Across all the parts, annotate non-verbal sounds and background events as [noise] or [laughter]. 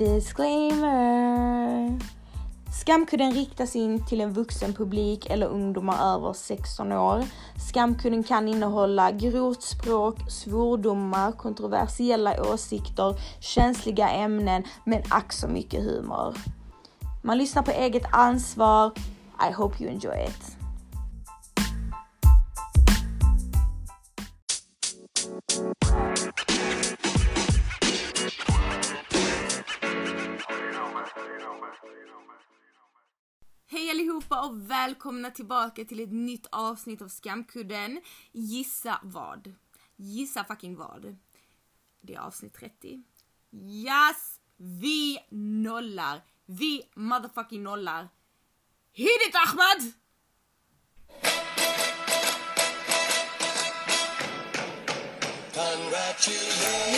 Disclaimer! Skamkudden riktas in till en vuxen publik eller ungdomar över 16 år. Skamkudden kan innehålla grovt språk, svordomar, kontroversiella åsikter, känsliga ämnen, men ack så mycket humor. Man lyssnar på eget ansvar. I hope you enjoy it. Allihopa och välkomna tillbaka till ett nytt avsnitt av Skamkudden. Gissa vad? Gissa fucking vad? Det är avsnitt 30. Yes! Vi nollar! Vi motherfucking nollar! Hit it Ahmad!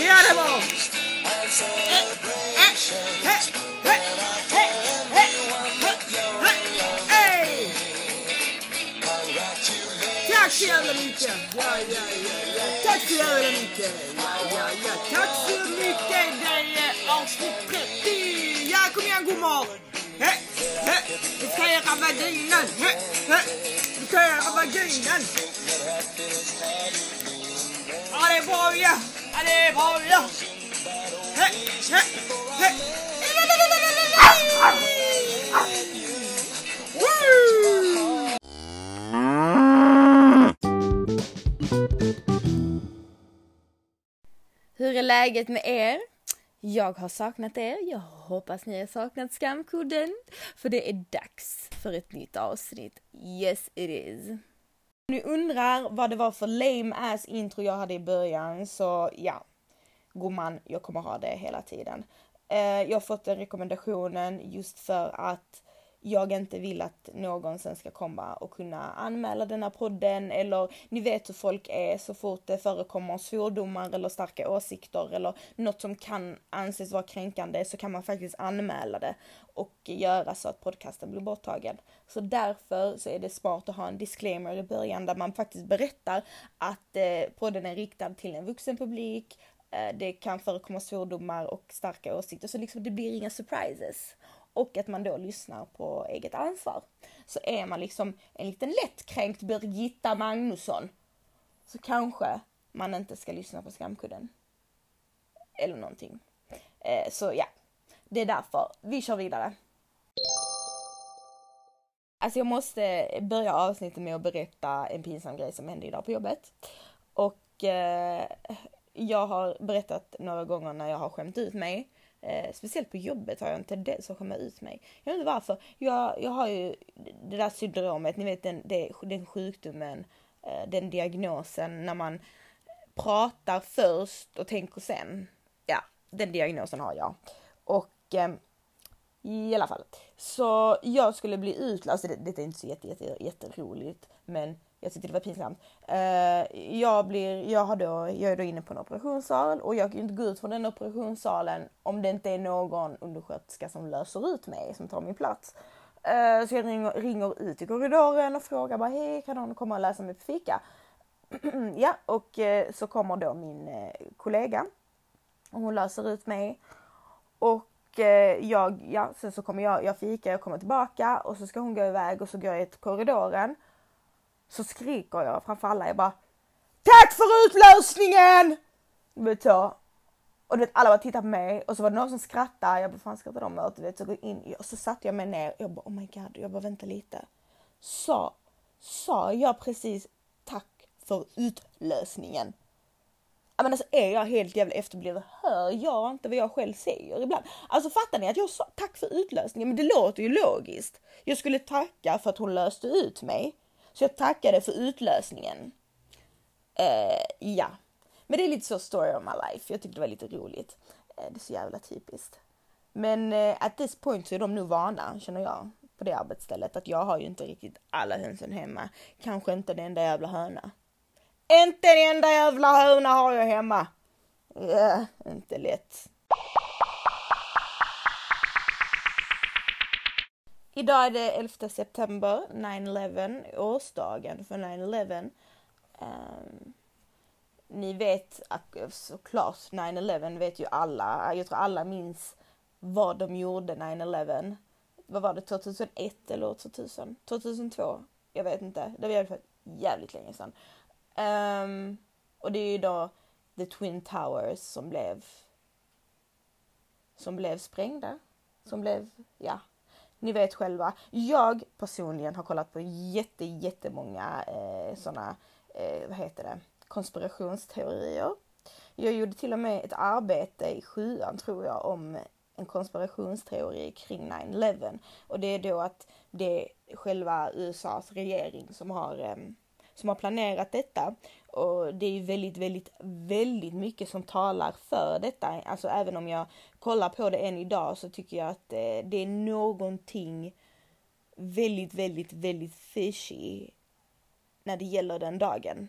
Ja det var! Mycket! Ja, ja, ja, ja. Tack så jävla mycket! Ja, ja, ja. Tack så mycket! Det är avsnitt 30! Ja, kom igen gummor! He, he. Vi ska göra vaginan! He, he. Vi ska göra vaginan! Ja, det är bra ja! Ja, det är bra ja! Hur är läget med er? Jag har saknat er. Jag hoppas ni har saknat skamkudden. För det är dags för ett nytt avsnitt. Yes it is. Ni undrar vad det var för lame ass intro jag hade i början så ja. Gumman, jag kommer ha det hela tiden. Eh, jag har fått den rekommendationen just för att jag inte vill att någon sen ska komma och kunna anmäla den här podden eller ni vet hur folk är så fort det förekommer svordomar eller starka åsikter eller något som kan anses vara kränkande så kan man faktiskt anmäla det och göra så att podcasten blir borttagen. Så därför så är det smart att ha en disclaimer i början där man faktiskt berättar att eh, podden är riktad till en vuxen publik, eh, det kan förekomma svordomar och starka åsikter så liksom det blir inga surprises och att man då lyssnar på eget ansvar. Så är man liksom en liten lättkränkt Birgitta Magnusson så kanske man inte ska lyssna på skamkudden. Eller någonting. Eh, så ja, det är därför. Vi kör vidare. Alltså jag måste börja avsnittet med att berätta en pinsam grej som hände idag på jobbet. Och eh, jag har berättat några gånger när jag har skämt ut mig. Eh, speciellt på jobbet har jag en tendens att skämma ut mig. Jag vet inte varför. Jag, jag har ju det där syndromet, ni vet den, det, den sjukdomen, eh, den diagnosen när man pratar först och tänker sen. Ja, den diagnosen har jag. Och eh, i alla fall. Så jag skulle bli utlöst, det, det är inte så jätte, jätte, jätteroligt men jag tyckte det var pinsamt. Uh, jag, blir, jag, har då, jag är då inne på en operationssal och jag kan ju inte gå ut från den operationssalen om det inte är någon undersköterska som löser ut mig, som tar min plats. Uh, så jag ringer, ringer ut i korridoren och frågar bara hej kan någon komma och läsa mig på fika? [clears throat] ja, och uh, så kommer då min kollega och hon löser ut mig. Och jag, ja, sen så kommer jag, jag fika, jag kommer tillbaka och så ska hon gå iväg och så går jag till korridoren så skriker jag framför alla. Jag bara Tack för utlösningen! Vet så. Och vet, alla bara tittar på mig och så var det någon som skrattade. Jag bara, fan skrattar de åt? Vet, så, går in, och så satte jag mig ner. Jag bara, oh my god. Jag bara, vänta lite. Sa, sa jag precis tack för utlösningen? Men alltså är jag helt jävla efterbliven? Hör jag inte vad jag själv säger ibland? Alltså fattar ni att jag sa tack för utlösningen? Men det låter ju logiskt. Jag skulle tacka för att hon löste ut mig. Så jag tackade för utlösningen. Eh, ja. Men det är lite så story of my life. Jag tyckte det var lite roligt. Eh, det är så jävla typiskt. Men eh, at this point så är de nog vana, känner jag, på det arbetsstället. Att jag har ju inte riktigt alla hönsen hemma. Kanske inte den enda jävla höna. Inte den enda jävla höna har jag hemma. Yeah, inte lätt. Idag är det 11 september, 9-11, årsdagen för 9-11. Um, ehm, ni vet såklart 9-11 vet ju alla. Jag tror alla minns vad de gjorde 9-11. Vad var det, 2001 eller 2000? 2002? Jag vet inte. Det var i alla fall jävligt länge sedan. Um, och det är ju då The Twin Towers som blev som blev sprängda. Som blev, ja, ni vet själva. Jag personligen har kollat på jätte, jättemånga eh, sådana, eh, vad heter det, konspirationsteorier. Jag gjorde till och med ett arbete i sjuan tror jag om en konspirationsteori kring 9-11 och det är då att det är själva USAs regering som har, eh, som har planerat detta och det är ju väldigt, väldigt, väldigt mycket som talar för detta. Alltså även om jag kollar på det än idag så tycker jag att eh, det är någonting väldigt, väldigt, väldigt fishy när det gäller den dagen.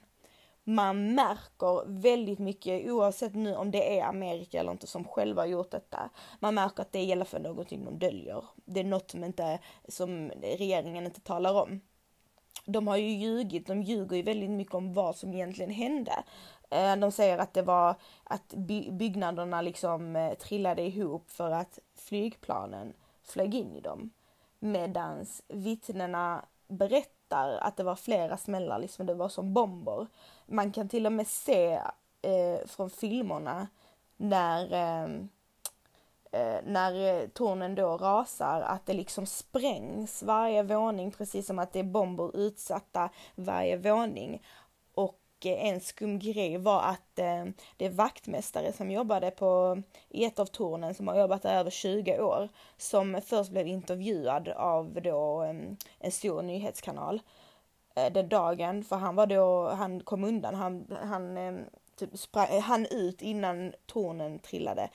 Man märker väldigt mycket, oavsett nu om det är Amerika eller inte som själva har gjort detta. Man märker att det är i alla fall någonting de döljer. Det är något som inte, som regeringen inte talar om de har ju ljugit, de ljuger ju väldigt mycket om vad som egentligen hände. Eh, de säger att det var att byggnaderna liksom eh, trillade ihop för att flygplanen flög in i dem. Medans vittnena berättar att det var flera smällar, liksom det var som bomber. Man kan till och med se eh, från filmerna när eh, Eh, när eh, tornen då rasar att det liksom sprängs varje våning precis som att det är bomber utsatta varje våning. Och eh, en skum grej var att det är vaktmästare som jobbade på i ett av tornen som har jobbat där över 20 år som först blev intervjuad av då en stor nyhetskanal den dagen för han var då, han kom undan, han, han typ sprang, han ut innan tornen trillade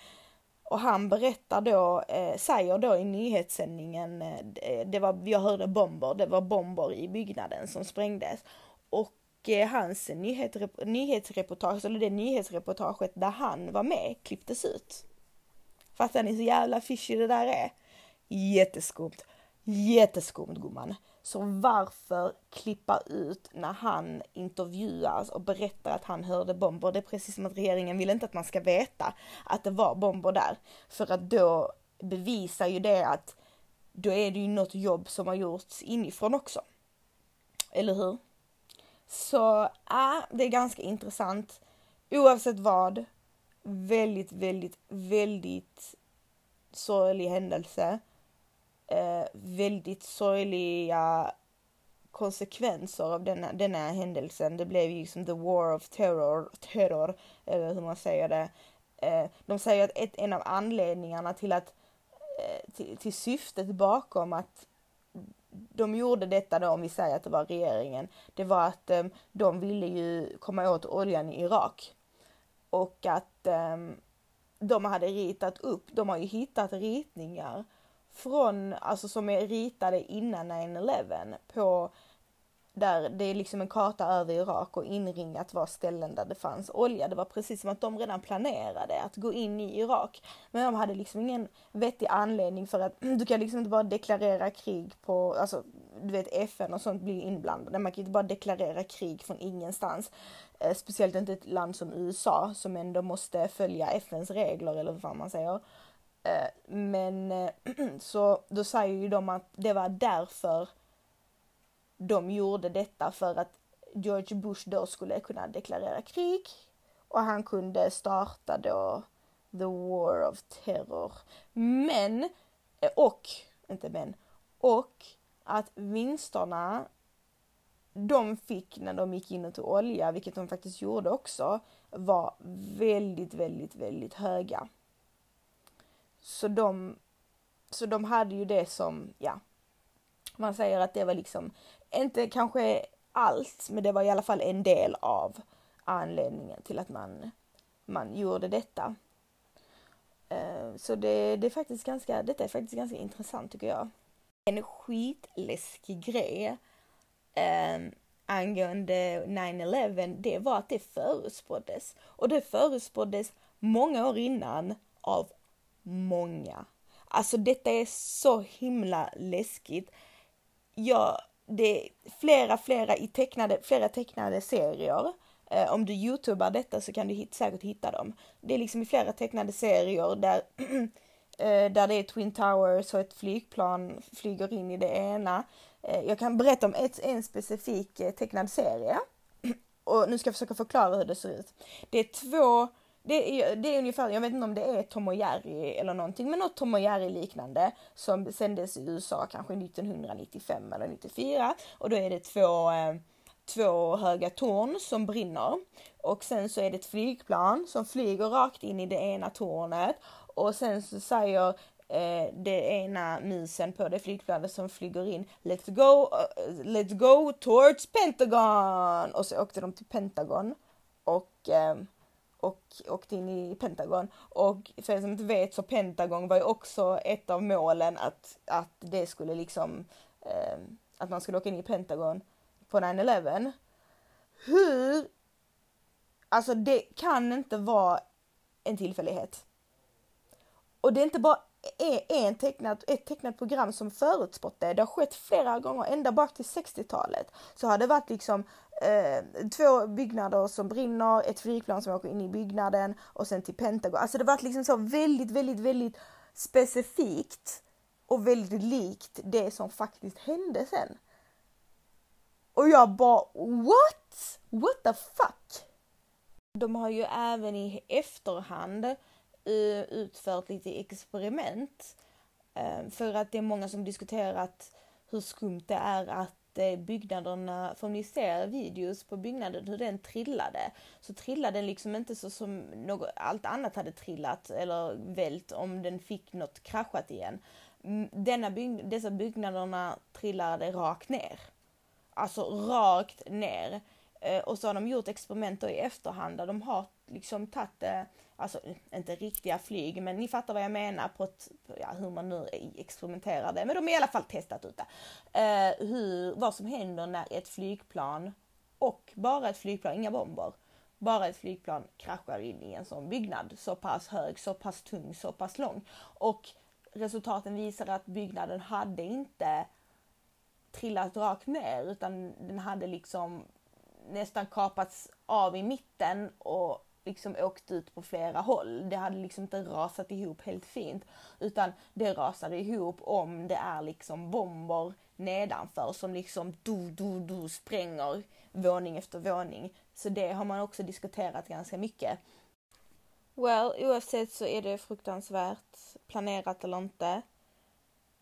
och han berättar då, eh, säger då i nyhetssändningen, eh, eh, det var, jag hörde bomber, det var bomber i byggnaden som sprängdes. Och eh, hans nyhet, nyhetsreportage, eller det nyhetsreportaget där han var med, klipptes ut. Fattar ni så jävla fishy det där är? Jätteskumt. Jätteskumt gumman. Så varför klippa ut när han intervjuas och berättar att han hörde bomber? Det är precis som att regeringen vill inte att man ska veta att det var bomber där. För att då bevisar ju det att då är det ju något jobb som har gjorts inifrån också. Eller hur? Så ja, det är ganska intressant. Oavsett vad, väldigt, väldigt, väldigt sorglig händelse eh, väldigt sorgliga konsekvenser av denna, denna händelsen. Det blev ju liksom the war of terror, terror eller hur man säger det. Eh, de säger att ett, en av anledningarna till att eh, till, till syftet bakom att de gjorde detta då, om vi säger att det var regeringen, det var att eh, de ville ju komma åt oljan i Irak. Och att ehm, de hade ritat upp, de har ju hittat ritningar från, alltså som är ritade innan 9-11 på där det är liksom en karta över Irak och inringat var ställen där det fanns olja. Det var precis som att de redan planerade att gå in i Irak. Men de hade liksom ingen vettig anledning för att [clears throat] du kan liksom inte bara deklarera krig på, alltså du vet FN och sånt blir inblandade. Man kan inte bara deklarera krig från ingenstans. Eh, speciellt inte ett land som USA som ändå måste följa FNs regler eller vad man säger. Eh, men eh, [clears throat] så då säger ju de att det var därför de gjorde detta för att George Bush då skulle kunna deklarera krig och han kunde starta då the war of terror. Men, eh, och, inte men, och att vinsterna de fick när de gick in och tog olja, vilket de faktiskt gjorde också, var väldigt, väldigt, väldigt höga. Så de, så de hade ju det som, ja, man säger att det var liksom, inte kanske allt, men det var i alla fall en del av anledningen till att man, man gjorde detta. Eh, så det, det är faktiskt ganska, detta är faktiskt ganska intressant tycker jag. En skitläskig grej eh, angående 9-11, det var att det förutspåddes. Och det förutspåddes många år innan av många. Alltså detta är så himla läskigt. Ja, det är flera, flera i tecknade, flera tecknade serier. Eh, om du youtubar detta så kan du hit, säkert hitta dem. Det är liksom i flera tecknade serier där [clears throat] eh, där det är Twin Towers och ett flygplan flyger in i det ena. Eh, jag kan berätta om ett, en specifik eh, tecknad serie. [clears throat] Och nu ska jag försöka förklara hur det ser ut. Det är två det är, det är ungefär, jag vet inte om det är Tom och Jerry eller någonting, men något Tom och Jerry liknande som sändes i USA kanske 1995 eller 94 och då är det två, eh, två höga torn som brinner. Och sen så är det ett flygplan som flyger rakt in i det ena tornet. Och sen så säger eh, det ena musen på det flygplanet som flyger in Let's go, uh, let's go towards Pentagon! Och så åkte de till Pentagon. Och eh, och åkte in i Pentagon. Och för er som inte vet så Pentagon var ju också ett av målen att, att det skulle liksom, eh, att man skulle åka in i Pentagon på 9-11. Hur, alltså det kan inte vara en tillfällighet. Och det är inte bara en tecknat, ett tecknat program som förutspått det. Det har skett flera gånger, ända bak till 60-talet. Så har det varit liksom eh, två byggnader som brinner, ett flygplan som åker in i byggnaden och sen till Pentagon. Alltså det var liksom så väldigt, väldigt, väldigt specifikt och väldigt likt det som faktiskt hände sen. Och jag bara what? What the fuck? De har ju även i efterhand uh, utfört lite experiment. Uh, för att det är många som diskuterat hur skumt det är att Eh, byggnaderna, för om ni ser videos på byggnaden hur den trillade, så trillade den liksom inte så som något, allt annat hade trillat eller vält om den fick något kraschat igen. Mm, denna bygg, dessa byggnaderna trillade rakt ner. Alltså rakt ner. Eh, och så har de gjort experiment i efterhand där de har liksom tagit eh, alltså inte riktiga flyg, men ni fattar vad jag menar på ett, ja, hur man nu experimenterar det. Men de har i alla fall testat ut det. Eh, hur, vad som händer när ett flygplan och bara ett flygplan, inga bomber, bara ett flygplan kraschar in i en sån byggnad så pass hög, så pass tung, så pass lång. Och resultaten visar att byggnaden hade inte trillat rakt ner utan den hade liksom nästan kapats av i mitten och liksom åkt ut på flera håll. Det hade liksom inte rasat ihop helt fint utan det rasade ihop om det är liksom bomber nedanför som liksom do, do, do spränger våning efter våning. Så det har man också diskuterat ganska mycket. Well, oavsett så är det fruktansvärt, planerat eller inte.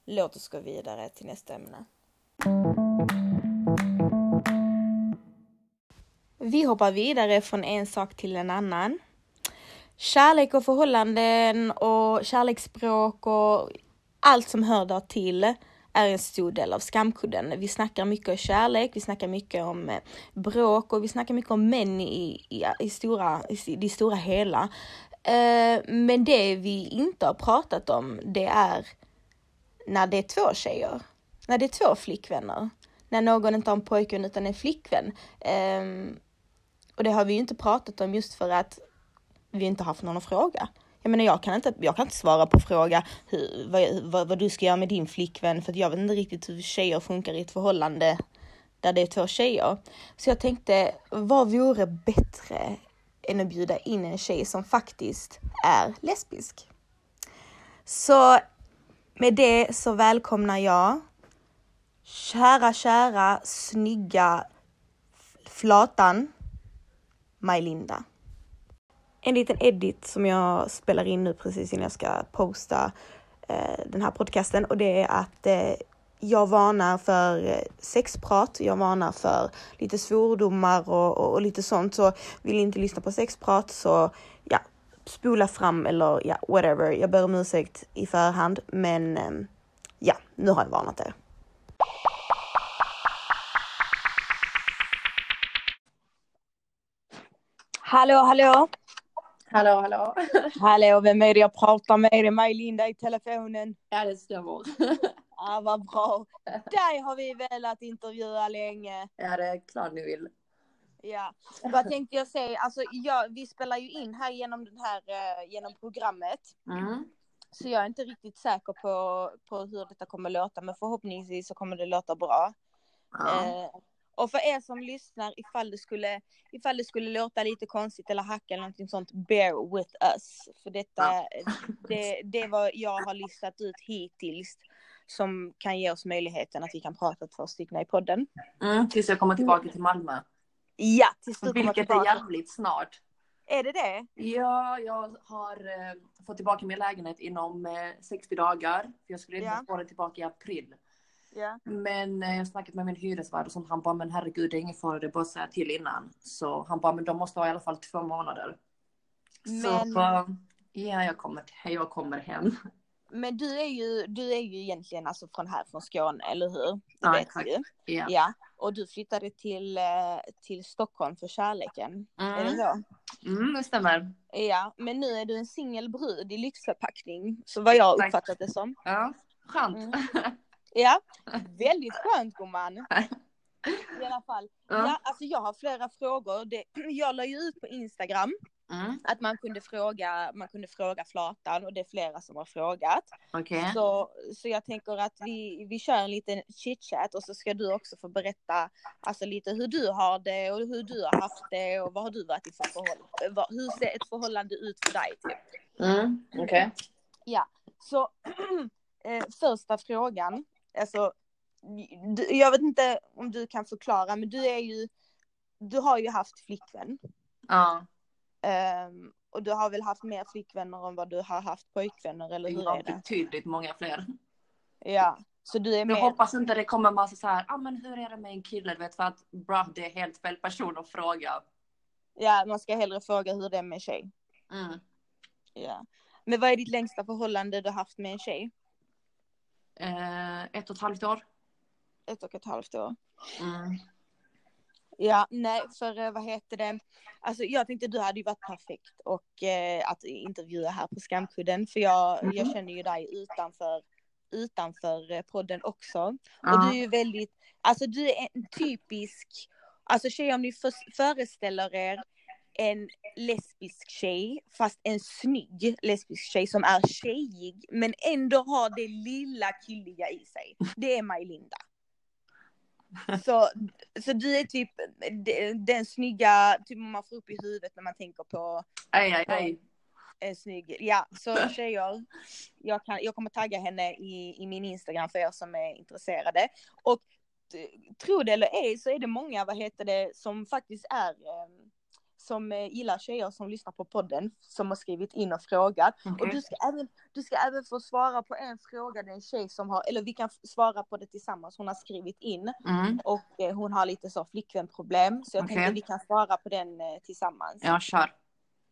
Låt oss gå vidare till nästa ämne. Vi hoppar vidare från en sak till en annan. Kärlek och förhållanden och kärleksspråk och allt som hör där till är en stor del av skamkudden. Vi snackar mycket om kärlek, vi snackar mycket om eh, bråk och vi snackar mycket om män i, i, i, stora, i det stora hela. Eh, men det vi inte har pratat om, det är när det är två tjejer. När det är två flickvänner. När någon inte har en pojkvän utan en flickvän. Ehm, och det har vi ju inte pratat om just för att vi inte haft någon att fråga. Jag menar, jag kan inte, jag kan inte svara på fråga hur, vad, vad, vad, du ska göra med din flickvän för att jag vet inte riktigt hur tjejer funkar i ett förhållande där det är två tjejer. Så jag tänkte, vad vore bättre än att bjuda in en tjej som faktiskt är lesbisk? Så med det så välkomnar jag kära, kära, snygga flatan Majlinda. En liten edit som jag spelar in nu precis innan jag ska posta eh, den här podcasten och det är att eh, jag varnar för eh, sexprat, jag varnar för lite svordomar och, och, och, lite sånt. Så vill inte lyssna på sexprat så ja, spola fram eller ja, whatever. Jag ber om ursäkt i förhand, men eh, ja, nu har jag varnat er. Hallå, hallå! Hallå, hallå! Hallå, vem är det jag pratar med? Det är Maj-Linda i telefonen. Ja, det stämmer. [laughs] Ja, vad bra. Dig har vi velat intervjua länge. Ja, det är klart ni vill. Ja, vad tänkte jag säga? Alltså, ja, vi spelar ju in här genom den här, uh, genom programmet. Mm. Så jag är inte riktigt säker på, på hur detta kommer låta, men förhoppningsvis så kommer det låta bra. Ja. Uh, Och för er som lyssnar, ifall det skulle, ifall det skulle låta lite konstigt eller hacka eller någonting sånt, bear with us. För detta, Ja. det, det är vad jag har listat ut hittills som kan ge oss möjligheten att vi kan prata två stycken i podden. Mm, tills jag kommer tillbaka till Malmö. Ja, tills du Vilket är tillbaka. jävligt snart. Är det det? Ja, jag har eh, fått tillbaka min lägenhet inom eh, 60 dagar. Jag skulle inte Ja. få den tillbaka i april. Ja. Men eh, jag har snackat med min hyresvärd och sånt. Han bara, men herregud det är ingen fara, det är bara att säga till innan. Så han bara, men de måste ha i alla fall två månader. Så Men- bara, ja, jag kommer, jag kommer hem. Men du är ju, du är ju egentligen alltså från här från Skåne, eller hur? Det Ja, vet du ju. Ja. Och du flyttade till, eh, till Stockholm för kärleken. Är det Mm, så? mm, det stämmer. Ja, men nu är du en singelbrud i lyxförpackning. Så vad jag Tack. uppfattat det som. Ja, skönt. Mm. [laughs] Ja, [laughs] väldigt skönt gumman. I alla fall. Ja. Ja, alltså jag har flera frågor. Det, [clears throat] jag la ju ut på Instagram Mm, att man kunde fråga, man kunde fråga flatan och det är flera som har frågat. Okej. Så, så jag tänker att vi, vi kör en liten chitchat och så ska du också få berätta alltså lite hur du har det och hur du har haft det och vad har du varit i för förhållande. Hur ser ett förhållande ut för dig typ? Mm, okej. Ja, så [clears throat] eh, första frågan, alltså du, jag vet inte om du kan förklara men du är ju, du har ju haft flickvän. Ja, ehm, och du har väl haft mer flickvänner än vad du har haft pojkvänner eller hur jag är det? betydligt många fler. Ja, så du är Jag mer, hoppas inte det kommer massa så här, ah, men hur är det med en kille? Du vet, för att bra, det är helt fel person att fråga. ja man ska hellre fråga hur det är med en tjej. Mm. Ja. Men vad är ditt längsta förhållande du har haft med en tjej? Eh, ett och ett halvt år. Ett och ett halvt år. Mm. Ja, nej, för eh, vad heter det? Alltså jag tänkte du hade ju varit perfekt och eh, att intervjua här på Skamkudden för jag, Mhm. jag känner ju dig utanför, utanför eh, podden också. Och Ja. du är ju väldigt, alltså du är en typisk, alltså tjej om ni för, föreställer er en lesbisk tjej, fast en snygg lesbisk tjej som är tjejig men ändå har det lilla killiga i sig. Det är Maj-Linda. Så, så du är typ de- den snygga, typ man får upp i huvudet när man tänker på Aj, aj, aj. en snygg, ja så tjejer, jag, kan, jag kommer tagga henne i, i min Instagram för er som är intresserade. Och tro det eller ej så är det många, vad heter det, som faktiskt är ehm, som eh, gillar tjejer som lyssnar på podden som har skrivit in och frågat. Och Okej. du ska, även, du ska även få svara på en fråga, det är en tjej som har, eller vi kan svara på det tillsammans, hon har skrivit in Mm. och eh, hon har lite så flickvänproblem så jag Okej. tänkte vi kan svara på den eh, tillsammans. Ja, kör.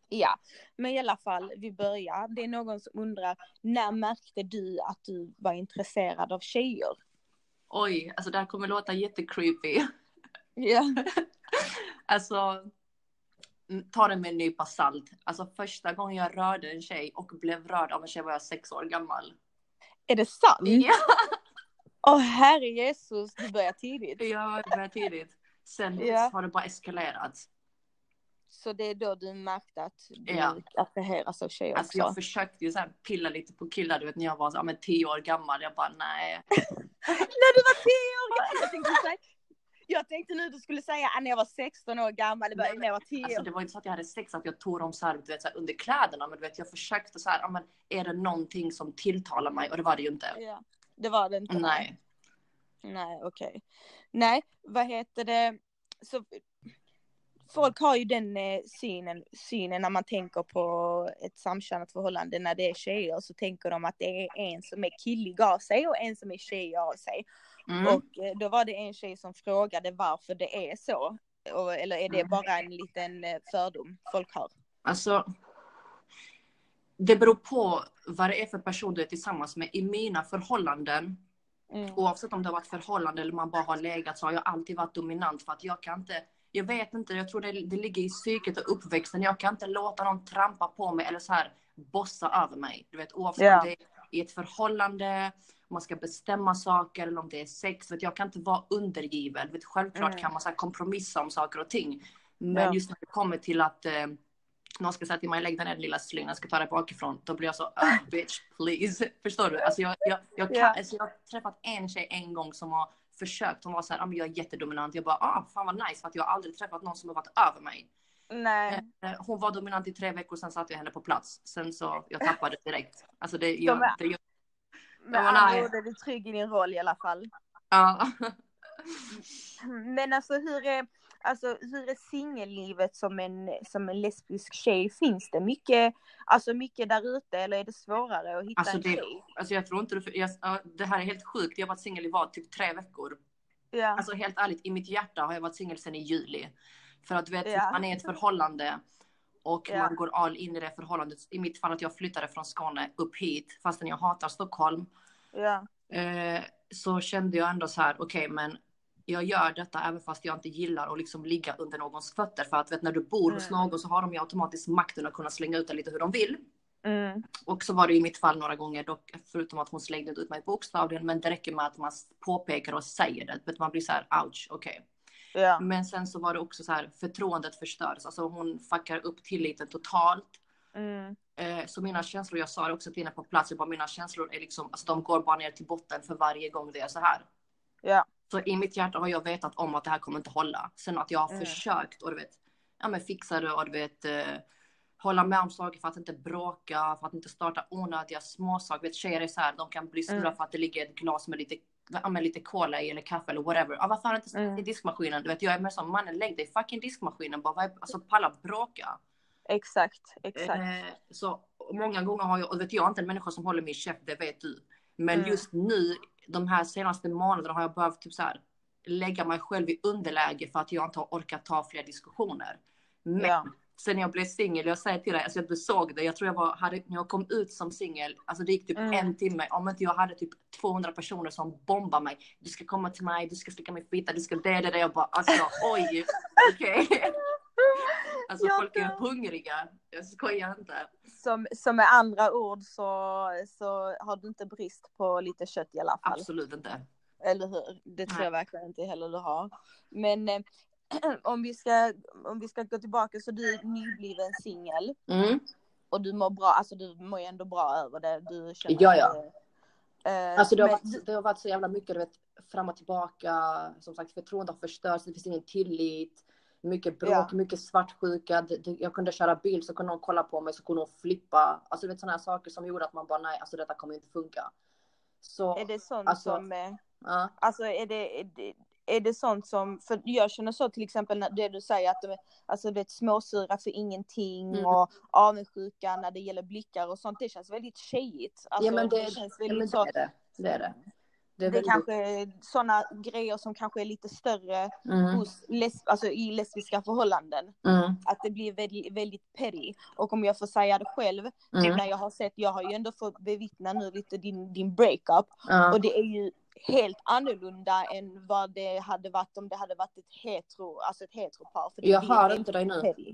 Ja, men i alla fall, vi börjar. Det är någon som undrar, när märkte du att du var intresserad av tjejer? Oj, alltså det här kommer låta jättecreepy. Ja. [laughs] Alltså, mm, ta det med en nypa salt. Alltså första gången jag rörde en tjej och blev rörd av en tjej var jag sex år gammal. Är det sant? Ja, Åh herre Jesus, du börjar tidigt. jag började tidigt. Sen Ja. har det bara eskalerat. Så det är då du märkte att du Ja. attraheras av tjejer Alltså också? jag försökte ju så pilla lite på killar, du vet när jag var så, ja, men tio år gammal. Jag bara nej. [laughs] När du var tio år gammal! Jag tänkte, säga, jag tänkte nu du skulle säga "Ah, när jag var 16 år gammal, det var, Nej, när jag var 10 Alltså det var inte så att jag hade sex, att jag tog dem så här, du vet, så här, under kläderna. Men du vet jag försökte så här, ja, men är det någonting som tilltalar mig? Och det var det ju inte. Ja, det var det inte. Nej. Nej, okej. Nej, vad heter det? Så, folk har ju den eh, synen, synen när man tänker på ett samkönat förhållande när det är tjejer så tänker de att det är en som är killig av sig och en som är tjej av sig. Mm. Och eh, då var det en tjej som frågade varför det är så. Och, eller är det Mm. bara en liten eh, fördom folk har? Alltså. Det beror på vad det är för person du är tillsammans med. I mina förhållanden, Mm. oavsett om det har varit förhållande eller man bara har legat, så har jag alltid varit dominant för att jag kan inte. Jag vet inte, jag tror det, det ligger i psyket och uppväxten. Jag kan inte låta någon trampa på mig eller så här bossa över mig. Du vet oavsett Ja. om det är i ett förhållande, man ska bestämma saker eller om det är sex. Vet, jag kan inte vara undergiven. Vet, självklart Mm. kan man så här, kompromissa om saker och ting. Men Ja. just när det kommer till att eh, någon ska säga till mig lägg den här lilla slingan, jag ska ta det bakifrån. Då blir jag så, uh, [laughs] bitch please. Förstår du? Alltså jag, jag, jag, kan, Ja. alltså jag har träffat en tjej en gång som har försökt. Hon var så här, ah, men jag är jättedominant. Jag bara, ah, fan vad nice för att jag har aldrig träffat någon som har varit över mig. Nej. Eh, Hon var dominant i tre veckor, sen satte jag henne på plats. Sen så, jag tappade direkt. Alltså det, De jag, är- det, jag, men ord är du trygg i din roll i alla fall. ja. [laughs] Men alltså hur är, alltså, hur är singellivet som en, som en lesbisk tjej? Finns det mycket, alltså mycket där ute eller är det svårare att hitta Alltså en det- tjej? Alltså jag tror inte det, jag, ja, det här är helt sjukt. Jag har varit singel i vad, typ tre veckor. Ja. Alltså helt ärligt, i mitt hjärta har jag varit singel sedan i juli. För att du vet, Ja. man är i ett förhållande och Ja. man går all in i det förhållandet. I mitt fall att jag flyttade från Skåne upp hit, fastän jag hatar Stockholm. ja. Eh, så kände jag ändå så här, okej men jag gör detta även fast jag inte gillar att liksom ligga under någons fötter. För att vet, när du bor hos Mm. någon så har de ju automatiskt makten att kunna slänga ut dig lite hur de vill. Mm. Och så var det i mitt fall några gånger dock, förutom att hon slängde ut mig bokstavligen. Men det räcker med att man påpekar och säger det. Man blir så här, ouch, okej. Ja. Men sen så var det också så här, förtroendet förstörs. Alltså hon fuckar upp tilliten totalt. Mm. Eh, så mina känslor, jag sa det också till henne på plats, jag bara, mina känslor är liksom, alltså de går bara ner till botten för varje gång det är så här. Ja. Så i mitt hjärta har jag vetat om att det här kommer inte hålla. Sen att jag har Mm. försökt och du vet, ja men fixa det och du vet, eh, hålla med om saker för att inte bråka, för att inte starta onödiga småsaker. Vet tjejer är så här, de kan bli sura Mm. för att det ligger ett glas med lite, med lite cola i eller kaffe eller whatever. Ja, varför har inte Mm. i diskmaskinen? Du vet, jag är med som mannen, lägg dig i fucking diskmaskinen bara, är- alltså palla bråka. Exakt, exakt. Eh, så många gånger har jag, och vet jag är inte en människa som håller min käft, det vet du. Men Mm. just nu, de här senaste månaderna har jag behövt typ så här, lägga mig själv i underläge för att jag inte har orkat ta fler diskussioner. Men Ja. Sen jag blev singel, jag säger till dig, alltså du såg det, jag tror jag var, hade, när jag kom ut som singel, alltså det gick typ Mm. en timme, om inte jag hade typ 200 personer som bombade mig. Du ska komma till mig, du ska slicka min fitta, du ska det, det, det. Jag bara, alltså oj, okej. [laughs] Alltså Jag folk är hungriga, jag skojar inte. Som, som med andra ord så, så har du inte brist på lite kött i alla fall. Absolut inte. Eller hur? Det tror jag verkligen inte heller du har. Men eh, [clears throat] om, vi ska, om vi ska gå tillbaka så du är nybliven singel Mm. och du mår bra, alltså du mår ju ändå bra över det. Du känner Ja, ja. att, eh, Alltså det har, men varit, det har varit så jävla mycket, du vet, fram och tillbaka. Som sagt, förtroende har förstörts, det finns ingen tillit. Mycket bråk, Ja. mycket svartsjuka. Det, det, jag kunde köra bil så kunde någon kolla på mig så kunde hon flippa. Alltså du vet sådana här saker som gjorde att man bara nej, alltså detta kommer inte funka. Så, är det sånt alltså- som, ja. alltså är det, är det är det sånt som, för jag känner så till exempel när det du säger att de är, alltså det är småsura för ingenting Mm. och avundsjuka när det gäller blickar och sånt, det känns väldigt tjejigt. Alltså, ja men det, det känns ja, väldigt men så, det är det. Det är det. Det det är väldigt... kanske sådana grejer som kanske är lite större Mm, hos les, alltså i lesbiska förhållanden. mm, Att det blir väldigt, väldigt petty. Och om jag får säga det själv, typ mm, när jag har sett, jag har ju ändå fått bevittna nu lite din, din breakup. ja. Och det är ju helt annorlunda än vad det hade varit om det hade varit ett hetero, alltså ett heteropar. För Jag hör inte dig nu. petty.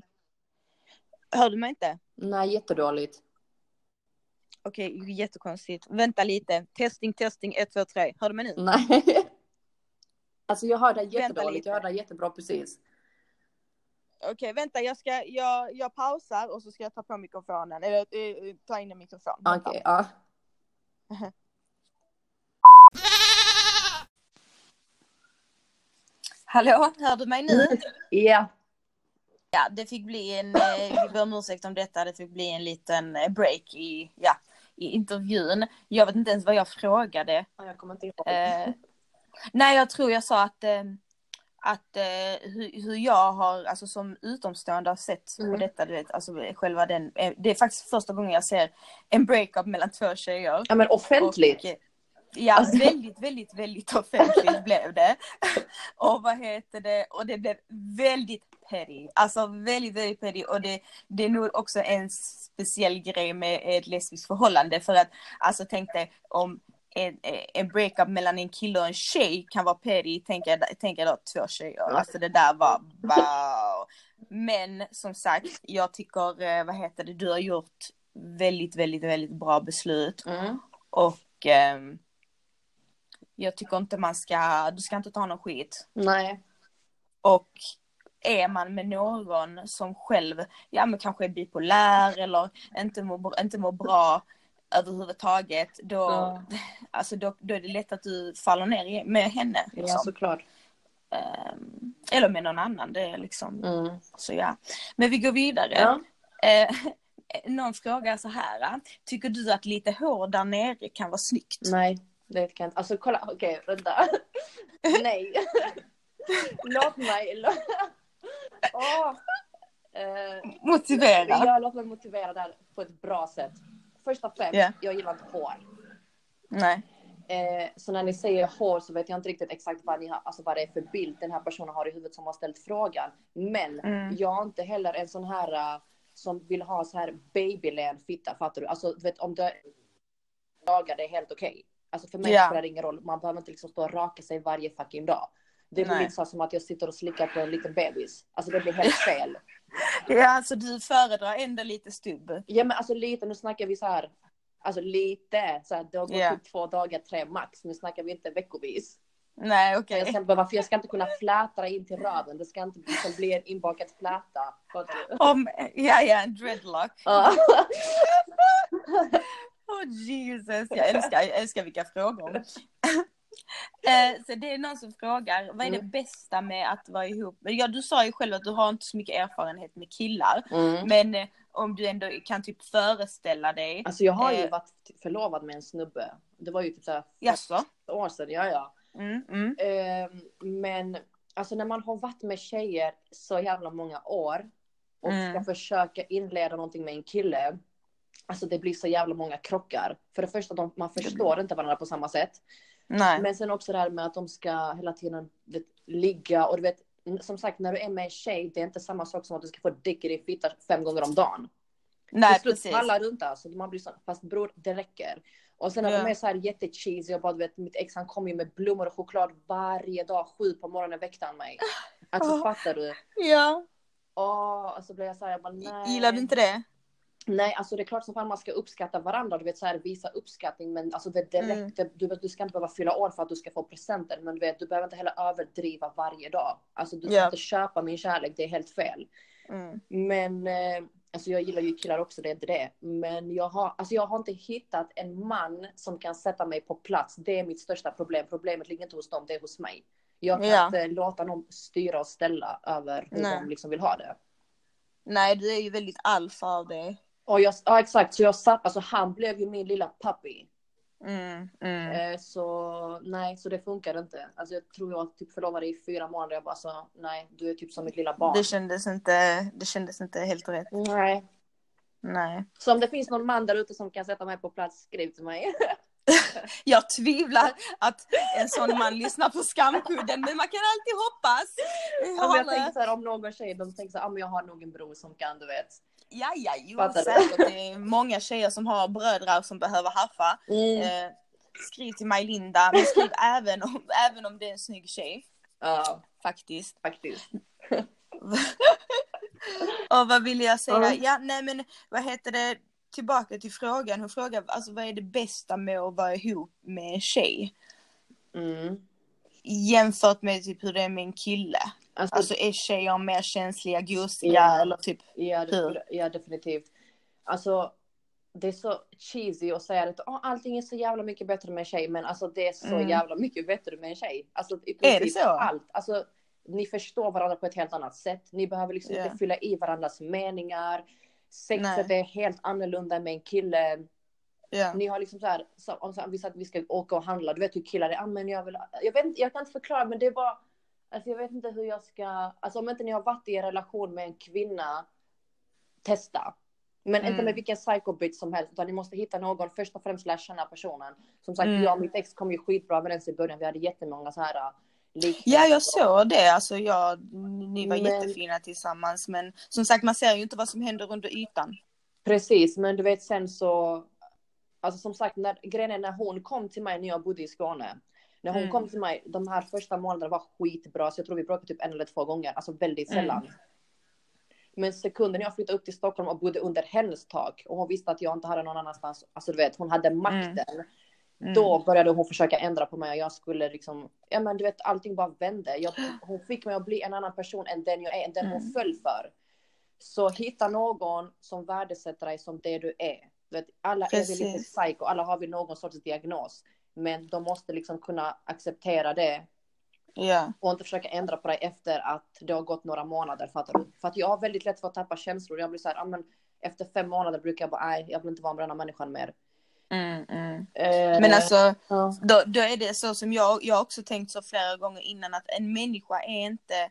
Hör du mig inte? Nej, jättedåligt. Okej, jättekonstigt. Vänta lite. Testing, testing, 1, 2, 3. Hör du mig nu? Nej. [laughs] Alltså jag hör dig jättedåligt, jag hör dig jättebra precis. Okej, vänta. Jag, ska, jag, jag pausar och så ska jag ta på mikrofonen. Eller eh, ta in en mikrofon. Okej, Vänta. ja. [laughs] Hallå, hör du mig nu? Ja. Ja, det fick bli en, eh, vi ber om ursäkt om detta, det fick bli en liten eh, break i, ja, i intervjun. Jag vet inte ens vad jag frågade. Ja, Jag kommer inte ihåg. Eh, nej, jag tror jag sa att, eh, att eh, hur, hur jag har, alltså som utomstående har sett på Mm. detta, du vet, alltså själva den, det är faktiskt första gången jag ser en breakup mellan två tjejer. Ja men offentligt. Och, ja, Alltså- väldigt, väldigt, väldigt offentligt blev det. [laughs] Och vad heter det, och det blev väldigt petty. Alltså väldigt, väldigt petty. Och det, det är nog också en speciell grej med ett lesbiskt förhållande. För att, alltså tänk dig om en, en breakup mellan en kille och en tjej kan vara petty, tänker jag, då två tjejer. Alltså det där var wow. Men som sagt, jag tycker, eh, vad heter det, du har gjort väldigt, väldigt, väldigt bra beslut. Mm. Och ehm, jag tycker inte man ska, du ska inte ta någon skit. Nej. Och är man med någon som själv, ja men kanske är bipolär eller inte mår, inte mår bra. överhuvudtaget, då, Ja. alltså då, då är det lätt att du faller ner med henne. Ja, Liksom. såklart. Ehm, eller med någon annan, det är liksom, Mm. så ja. Men vi går vidare. Ja. Eh, [laughs] någon frågar så här, tycker du att lite hår där nere kan vara snyggt? Nej, det kan inte. Alltså kolla, okej, vänta. [laughs] Nej. låt mig... Åh. Eh, Motivera. ja, låt mig motivera det här på ett bra sätt. Först och främst, Ja. jag gillar inte hår. Nej. Eh, så när ni säger hår så vet jag inte riktigt exakt vad, ni har, alltså vad det är för bild den här personen har i huvudet som har ställt frågan. Men Mm. jag är inte heller en sån här uh, som vill ha så här babylän fitta, fattar du? Alltså du vet om du dagar det är helt okej. Alltså för mig Ja. spelar det ingen roll, man behöver inte liksom stå och raka sig varje fucking dag. Det blir lite så som att jag sitter och slickar på en liten bebis. Alltså det blir helt [laughs] fel. Ja, alltså du föredrar ändå lite stubb. Ja men alltså lite, nu snackar vi så här. Alltså lite, så här, det har gått Ja. typ två dagar, tre max. Nu snackar vi inte veckovis. Nej, okej. Jag behöva, för jag ska inte kunna fläta in till röven. Det ska inte liksom bli en inbakad fläta. Om, ja, ja, en dreadlock. [laughs] [laughs] [laughs] Åh Jesus, jag älskar, jag älskar vilka frågor. [laughs] eh, så det är någon som frågar, vad är det Mm. bästa med att vara ihop? Ja, du sa ju själv att du har inte så mycket erfarenhet med killar. Mm. Men eh, om du ändå kan typ föreställa dig. Alltså jag har ju Eh. varit förlovad med en snubbe. Det var ju typ såhär år sedan, ja ja. Mm, mm, Ehm, men alltså när man har varit med tjejer så jävla många år och Mm. ska försöka inleda någonting med en kille. Alltså det blir så jävla många krockar. För det första, de, man förstår inte varandra på samma sätt. nej. Men sen också det här med att de ska hela tiden vet, ligga och du vet, som sagt när du är med en tjej, det är inte samma sak som att du ska få dick i din fitta fem gånger om dagen. nej, Till slut pallar du inte alltså. Man blir så, fast bror, det räcker. Och sen att Ja. de är så här jättecheesy och bara du vet, mitt ex han kommer ju med blommor och choklad varje dag. Sju på morgonen väckte han mig. Alltså Ja. fattar du? Ja, Åh, och så blir jag så här, jag bara nej. gillar du inte det? Nej, alltså det är klart som fan man ska uppskatta varandra, du vet så här visa uppskattning, men alltså det, det Mm. du, vet, du ska inte behöva fylla år för att du ska få presenter, men du vet, du behöver inte heller överdriva varje dag. Alltså du ska Ja. inte köpa min kärlek, det är helt fel. Mm. Men eh, alltså jag gillar ju killar också, det är inte det. Men jag har, alltså jag har inte hittat en man som kan sätta mig på plats. Det är mitt största problem. Problemet ligger inte hos dem, det är hos mig. Jag kan Ja. inte låta någon styra och ställa över hur Nej. de liksom vill ha det. Nej, du är ju väldigt alfa av det. Och jag, ja exakt, så jag satt, alltså han blev ju min lilla puppy. Mm, mm. Eh, så nej, så det funkar inte. Alltså jag tror jag typ förlovade i fyra månader. Jag bara så, nej, du är typ som mitt lilla barn. Det kändes inte, det kändes inte helt rätt. Nej. Nej. Så om det finns någon man där ute som kan sätta mig på plats, skriv till mig. [laughs] Jag tvivlar att en sån man lyssnar på skamkudden, men man kan alltid hoppas. Jag har, tänker så här, om någon tjej, de tänker så här, ah, men jag har nog en bror som kan, du vet. Ja, ja, jo, Fattar du? säkert. Det är många tjejer som har brödrar som behöver haffa. Mm. Eh, skriv till Maj-Linda, men skriv [laughs] även om, även om det är en snygg tjej. Ja, Faktiskt. faktiskt. [laughs] Och vad ville jag säga? Ja. Ja, nej men vad heter det? Tillbaka till frågan. Hon frågar alltså vad är det bästa med att vara ihop med en tjej? Mm. Jämfört med typ hur det är med en kille. Alltså, Alltså är tjejer mer känsliga, gosiga Ja. eller typ ja, hur? ja, definitivt. Alltså, det är så cheesy att säga att oh, allting är så jävla mycket bättre med en tjej, men alltså det är så Mm. jävla mycket bättre med en tjej. Alltså i Är det princip så? allt. Alltså, ni förstår varandra på ett helt annat sätt. Ni behöver liksom Ja. inte fylla i varandras meningar. Sexet Nej. är helt annorlunda med en kille. Ja. Ni har liksom så här, så, om så, vi sa att vi ska åka och handla, du vet hur killar är, ah, men jag vill, jag vet inte, jag kan inte förklara, men det är bara, alltså jag vet inte hur jag ska, alltså om inte ni har varit i en relation med en kvinna, testa. Men inte Mm. med vilken psycho bitch som helst, utan ni måste hitta någon, först och främst lära känna personen. Som sagt, Mm. jag och mitt ex kom ju skitbra överens i början, vi hade jättemånga så här äh, likheter. Ja, jag såg det. Alltså, jag, ni var Men- jättefina tillsammans. Men som sagt, man ser ju inte vad som händer under ytan. Precis, men du vet sen så, alltså som sagt, när, grejen är när hon kom till mig när jag bodde i Skåne. När hon Mm. kom till mig, de här första månaderna var skitbra, så jag tror vi bråkade typ en eller två gånger, alltså väldigt Mm. sällan. Men sekunden jag flyttade upp till Stockholm och bodde under hennes tak och hon visste att jag inte hade någon annanstans, alltså du vet, hon hade makten. Mm. Då började hon försöka ändra på mig och jag skulle liksom, ja men du vet allting bara vände. Jag, hon fick mig att bli en annan person än den jag är, än den hon Mm. föll för. Så hitta någon som värdesätter dig som det du är. Vet, alla är vi lite Precis. psycho, alla har vi någon sorts diagnos. Men de måste liksom kunna acceptera det Ja. och inte försöka ändra på det efter att det har gått några månader. Fattar du? För att jag har väldigt lätt för att tappa känslor. Jag blir så här, ja, men efter fem månader brukar jag bara, nej, jag vill inte vara med den här människan mer. Mm, mm. Eh, Men alltså, då, då är det så som jag, jag också tänkt så flera gånger innan att en människa är inte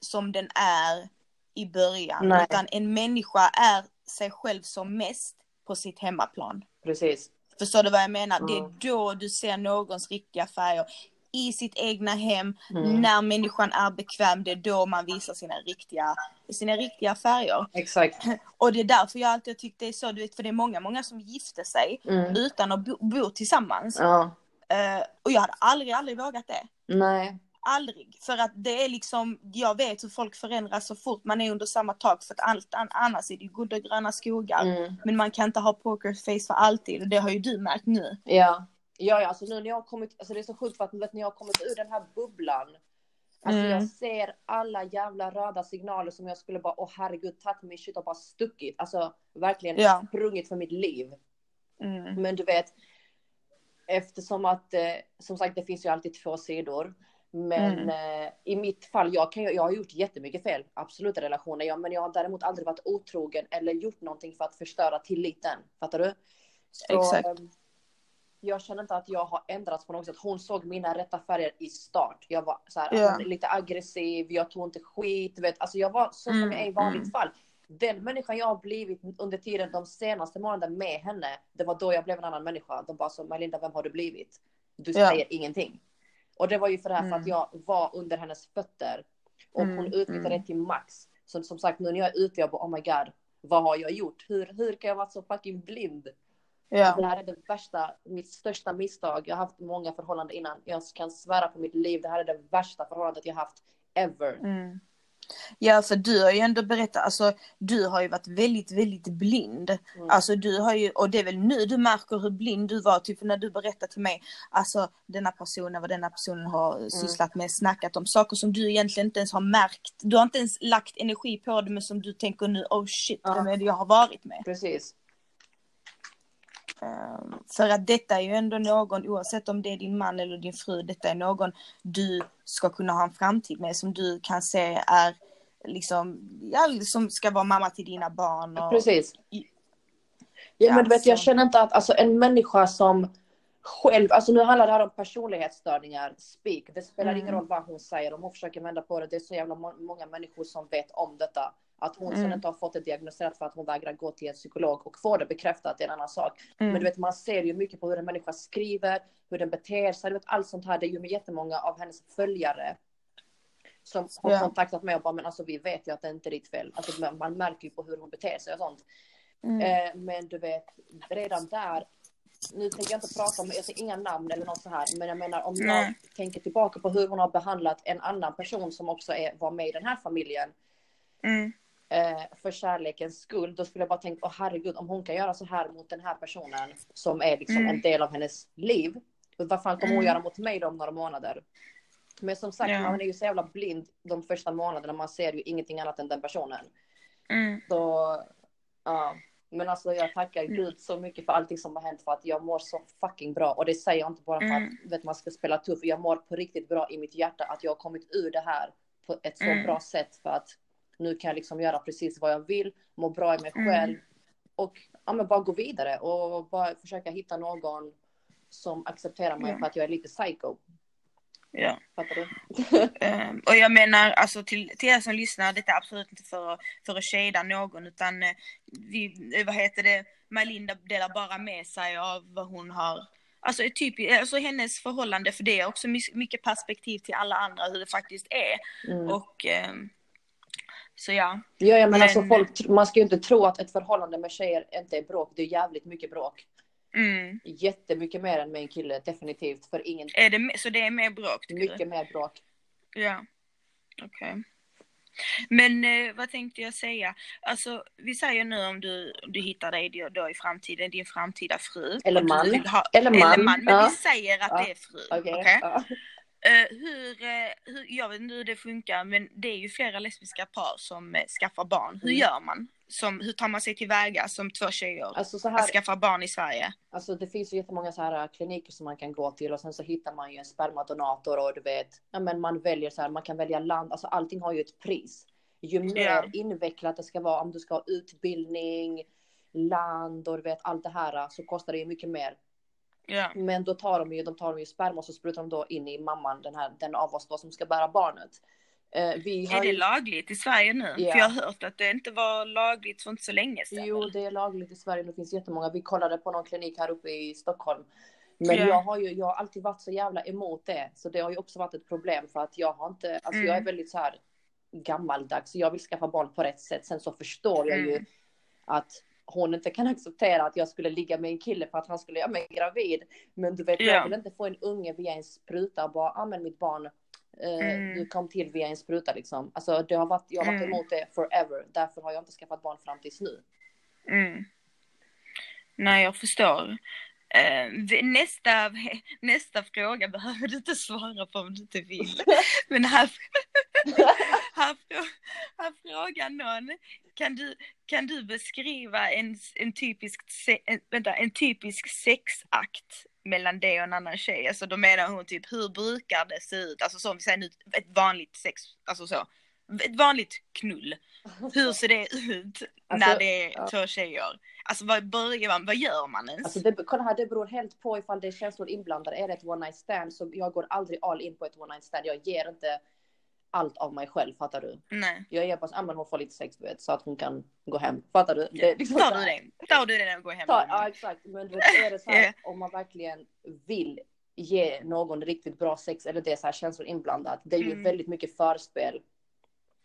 som den är i början. Nej. Utan en människa är sig själv som mest på sitt hemmaplan. precis. Förstår du vad jag menar? Det är Mm. då du ser någons riktiga färger. I sitt egna hem, Mm. när människan är bekväm, det är då man visar sina riktiga, sina riktiga färger. Exakt. [clears throat] Och det är därför jag alltid tyckt det är så, du vet, för det är många, många som gifter sig Mm. utan att bo, bo tillsammans. Ja. Eh, och jag hade aldrig, aldrig vågat det. Nej. Aldrig. För att det är liksom, jag vet hur folk förändras så fort man är under samma tak. För att allt, an- annars är det ju guld och gröna skogar. Mm. Men man kan inte ha pokerface för alltid. Och det har ju du märkt nu. Ja. Ja, ja, alltså nu när jag har kommit, alltså det är så sjukt för att vet, när jag har kommit ur den här bubblan. Alltså Mm. jag ser alla jävla röda signaler som jag skulle bara, åh herregud, tagit mig shit och bara stuckit. Alltså verkligen Ja. sprungit för mitt liv. Mm. Men du vet, eftersom att, eh, som sagt det finns ju alltid två sidor. Men Mm. eh, i mitt fall, jag, kan, jag har gjort jättemycket fel, absolut i relationer. Ja, men jag har däremot aldrig varit otrogen eller gjort någonting för att förstöra tilliten. Fattar du? Så, Exakt. eh, jag känner inte att jag har ändrats på något sätt. Hon såg mina rätta färger i start. Jag var så här, Ja. lite aggressiv, jag tog inte skit. Vet. Alltså jag var så som Mm, jag är i vanligt mm. fall. Den människan jag har blivit under tiden de senaste månaderna med henne, det var då jag blev en annan människa. De bara så, Melinda, vem har du blivit? Du säger ingenting. Och det var ju för det här för Mm. att jag var under hennes fötter. Och Mm, hon utnyttjade mm. det till max. Så som sagt, nu när jag är ute, jag bara oh my god, vad har jag gjort? Hur, hur kan jag vara så fucking blind? Ja. Det här är det värsta, mitt största misstag. Jag har haft många förhållanden innan. Jag kan svära på mitt liv, det här är det värsta förhållandet jag haft ever. Mm. Ja, för du har ju ändå berättat, alltså du har ju varit väldigt, väldigt blind. Mm. Alltså du har ju, och det är väl nu du märker hur blind du var, typ när du berättade till mig, alltså denna personen, vad denna personen har sysslat med, snackat om saker som du egentligen inte ens har märkt. Du har inte ens lagt energi på det, men som du tänker nu, oh shit, Ja. vem är det jag har varit med? Precis. Ehm, för att detta är ju ändå någon, oavsett om det är din man eller din fru, detta är någon du ska kunna ha en framtid med, som du kan se är liksom, ja, som ska vara mamma till dina barn. Och, Precis. Ja, men du vet, jag Alltså. känner inte att alltså, en människa som själv, alltså nu handlar det här om personlighetsstörningar, speak. Det spelar Mm. ingen roll vad hon säger, om hon försöker vända på det. Det är så jävla må- många människor som vet om detta. Att hon sen Mm. inte har fått det diagnostiserat för att hon vägrar gå till en psykolog och få det bekräftat är en annan sak. Mm. Men du vet, man ser ju mycket på hur en människa skriver, hur den beter sig. Du vet, allt sånt här, det är ju med jättemånga av hennes följare som har Ja. kontaktat mig och bara, men alltså vi vet ju att det inte är ditt fel. Alltså, man- man märker ju på hur hon beter sig och sånt. Mm. Eh, men du vet, redan där, nu tänker jag inte prata om, jag säger inga namn eller något så här, men jag menar om jag tänker tillbaka på hur hon har behandlat en annan person som också är, var med i den här familjen Mm. Eh, för kärlekens skull, då skulle jag bara tänka, åh herregud, om hon kan göra så här mot den här personen som är liksom Mm. en del av hennes liv, vad fan kommer hon Mm. göra mot mig då om några månader? Men som sagt, Ja. man är ju så jävla blind de första månaderna, man ser ju ingenting annat än den personen. Mm. Så, ja. Men alltså jag tackar Mm. Gud så mycket för allting som har hänt för att jag mår så fucking bra. Och det säger jag inte bara för Mm. att vet, man ska spela tuff. Jag mår på riktigt bra i mitt hjärta att jag har kommit ur det här på ett så Mm. bra sätt för att nu kan jag liksom göra precis vad jag vill, må bra i mig Mm. själv och ja, men bara gå vidare och bara försöka hitta någon som accepterar mig Ja. för att jag är lite psycho. Ja. Fattar du? [laughs] Ehm, och jag menar alltså till, till er som lyssnar, detta är absolut inte för, att- för att shada någon utan eh, vi, eh, vad heter det, Melinda delar bara med sig av vad hon har Alltså, typ, alltså hennes förhållande, för det är också my- mycket perspektiv till alla andra hur det faktiskt är. Mm. Och ehm, så ja. Ja, ja men, Men- alltså folk, man ska ju inte tro att ett förhållande med tjejer inte är bråk. Det är jävligt mycket bråk. Mm. Jättemycket mer än med en kille, definitivt. För ingen, Är det, så det är mer bråk tycker du? mycket mer bråk. Ja, okej. Men eh, vad tänkte jag säga? Alltså, vi säger nu om du, du hittar dig då- då i framtiden, din framtida fru. Eller man. Ha, Eller man, Eller man, men ja. vi säger att Ja, det är fru. Okej. okej? Ja. Eh, hur, eh, hur, jag vet inte hur det funkar, men det är ju flera lesbiska par som eh, skaffar barn. Hur Mm. gör man? som, hur tar man sig tillväga som två tjejer Alltså så att här, skaffa barn i Sverige? alltså det finns ju jättemånga så här kliniker som man kan gå till och sen så hittar man ju en spermadonator och du vet, ja men man väljer så här, man kan välja land, alltså allting har ju ett pris. Ju mer Ja. invecklat det ska vara, om du ska ha utbildning, land och du vet allt det här så kostar det ju mycket mer. Ja. Men då tar de ju, de tar de ju sperma och så sprutar de då in i mamman, den här, den av oss då som ska bära barnet. Eh, vi har Är det ju, lagligt i Sverige nu? Ja. För jag har hört att det inte var lagligt för inte så länge sedan. jo, det är lagligt i Sverige. Det finns jättemånga. Vi kollade på någon klinik här uppe i Stockholm. Men Ja. jag har ju, jag har alltid varit så jävla emot det. Så det har ju också varit ett problem för att jag har inte, alltså jag är Mm. väldigt så här gammaldags. Jag vill skaffa barn på rätt sätt. Sen så förstår jag ju Mm. att hon inte kan acceptera att jag skulle ligga med en kille för att han skulle göra mig gravid. Men du vet, Ja. jag vill inte få en unge via en spruta och bara, ja men mitt barn, eh, Mm. du kom till via en spruta liksom. Alltså det har varit, jag har varit Mm. emot det forever. Därför har jag inte skaffat barn fram tills nu. Mm. Nej, jag förstår. V- nästa, [laughs] nästa fråga behöver du inte svara på om du inte vill. [laughs] Men här, [laughs] här, här frågar någon, kan du, kan du beskriva en, en, typisk, en, vänta, en typisk sexakt mellan dig och en annan tjej? Alltså då menar hon typ, hur brukar det se ut? Alltså som vi säger nu, ett vanligt sex, alltså så. Ett vanligt knull. Hur ser det ut Alltså, när det är ja. två tjejer? Alltså vad börjar man, vad gör man ens? Alltså det, kolla här, det beror helt på ifall det är känslor inblandade. Är det ett one night stand så jag går aldrig all in på ett one night stand. Jag ger inte allt av mig själv, fattar du? Nej. Jag ah, men hon får lite sex du vet, så att hon kan gå hem. Fattar du? Det, liksom Tar du det? Tar du det och går hem? Ta, ja exakt, men du vet, är det så här, Ja. om man verkligen vill ge någon riktigt bra sex eller det är så här känslor inblandat. Det är ju Mm. väldigt mycket förspel.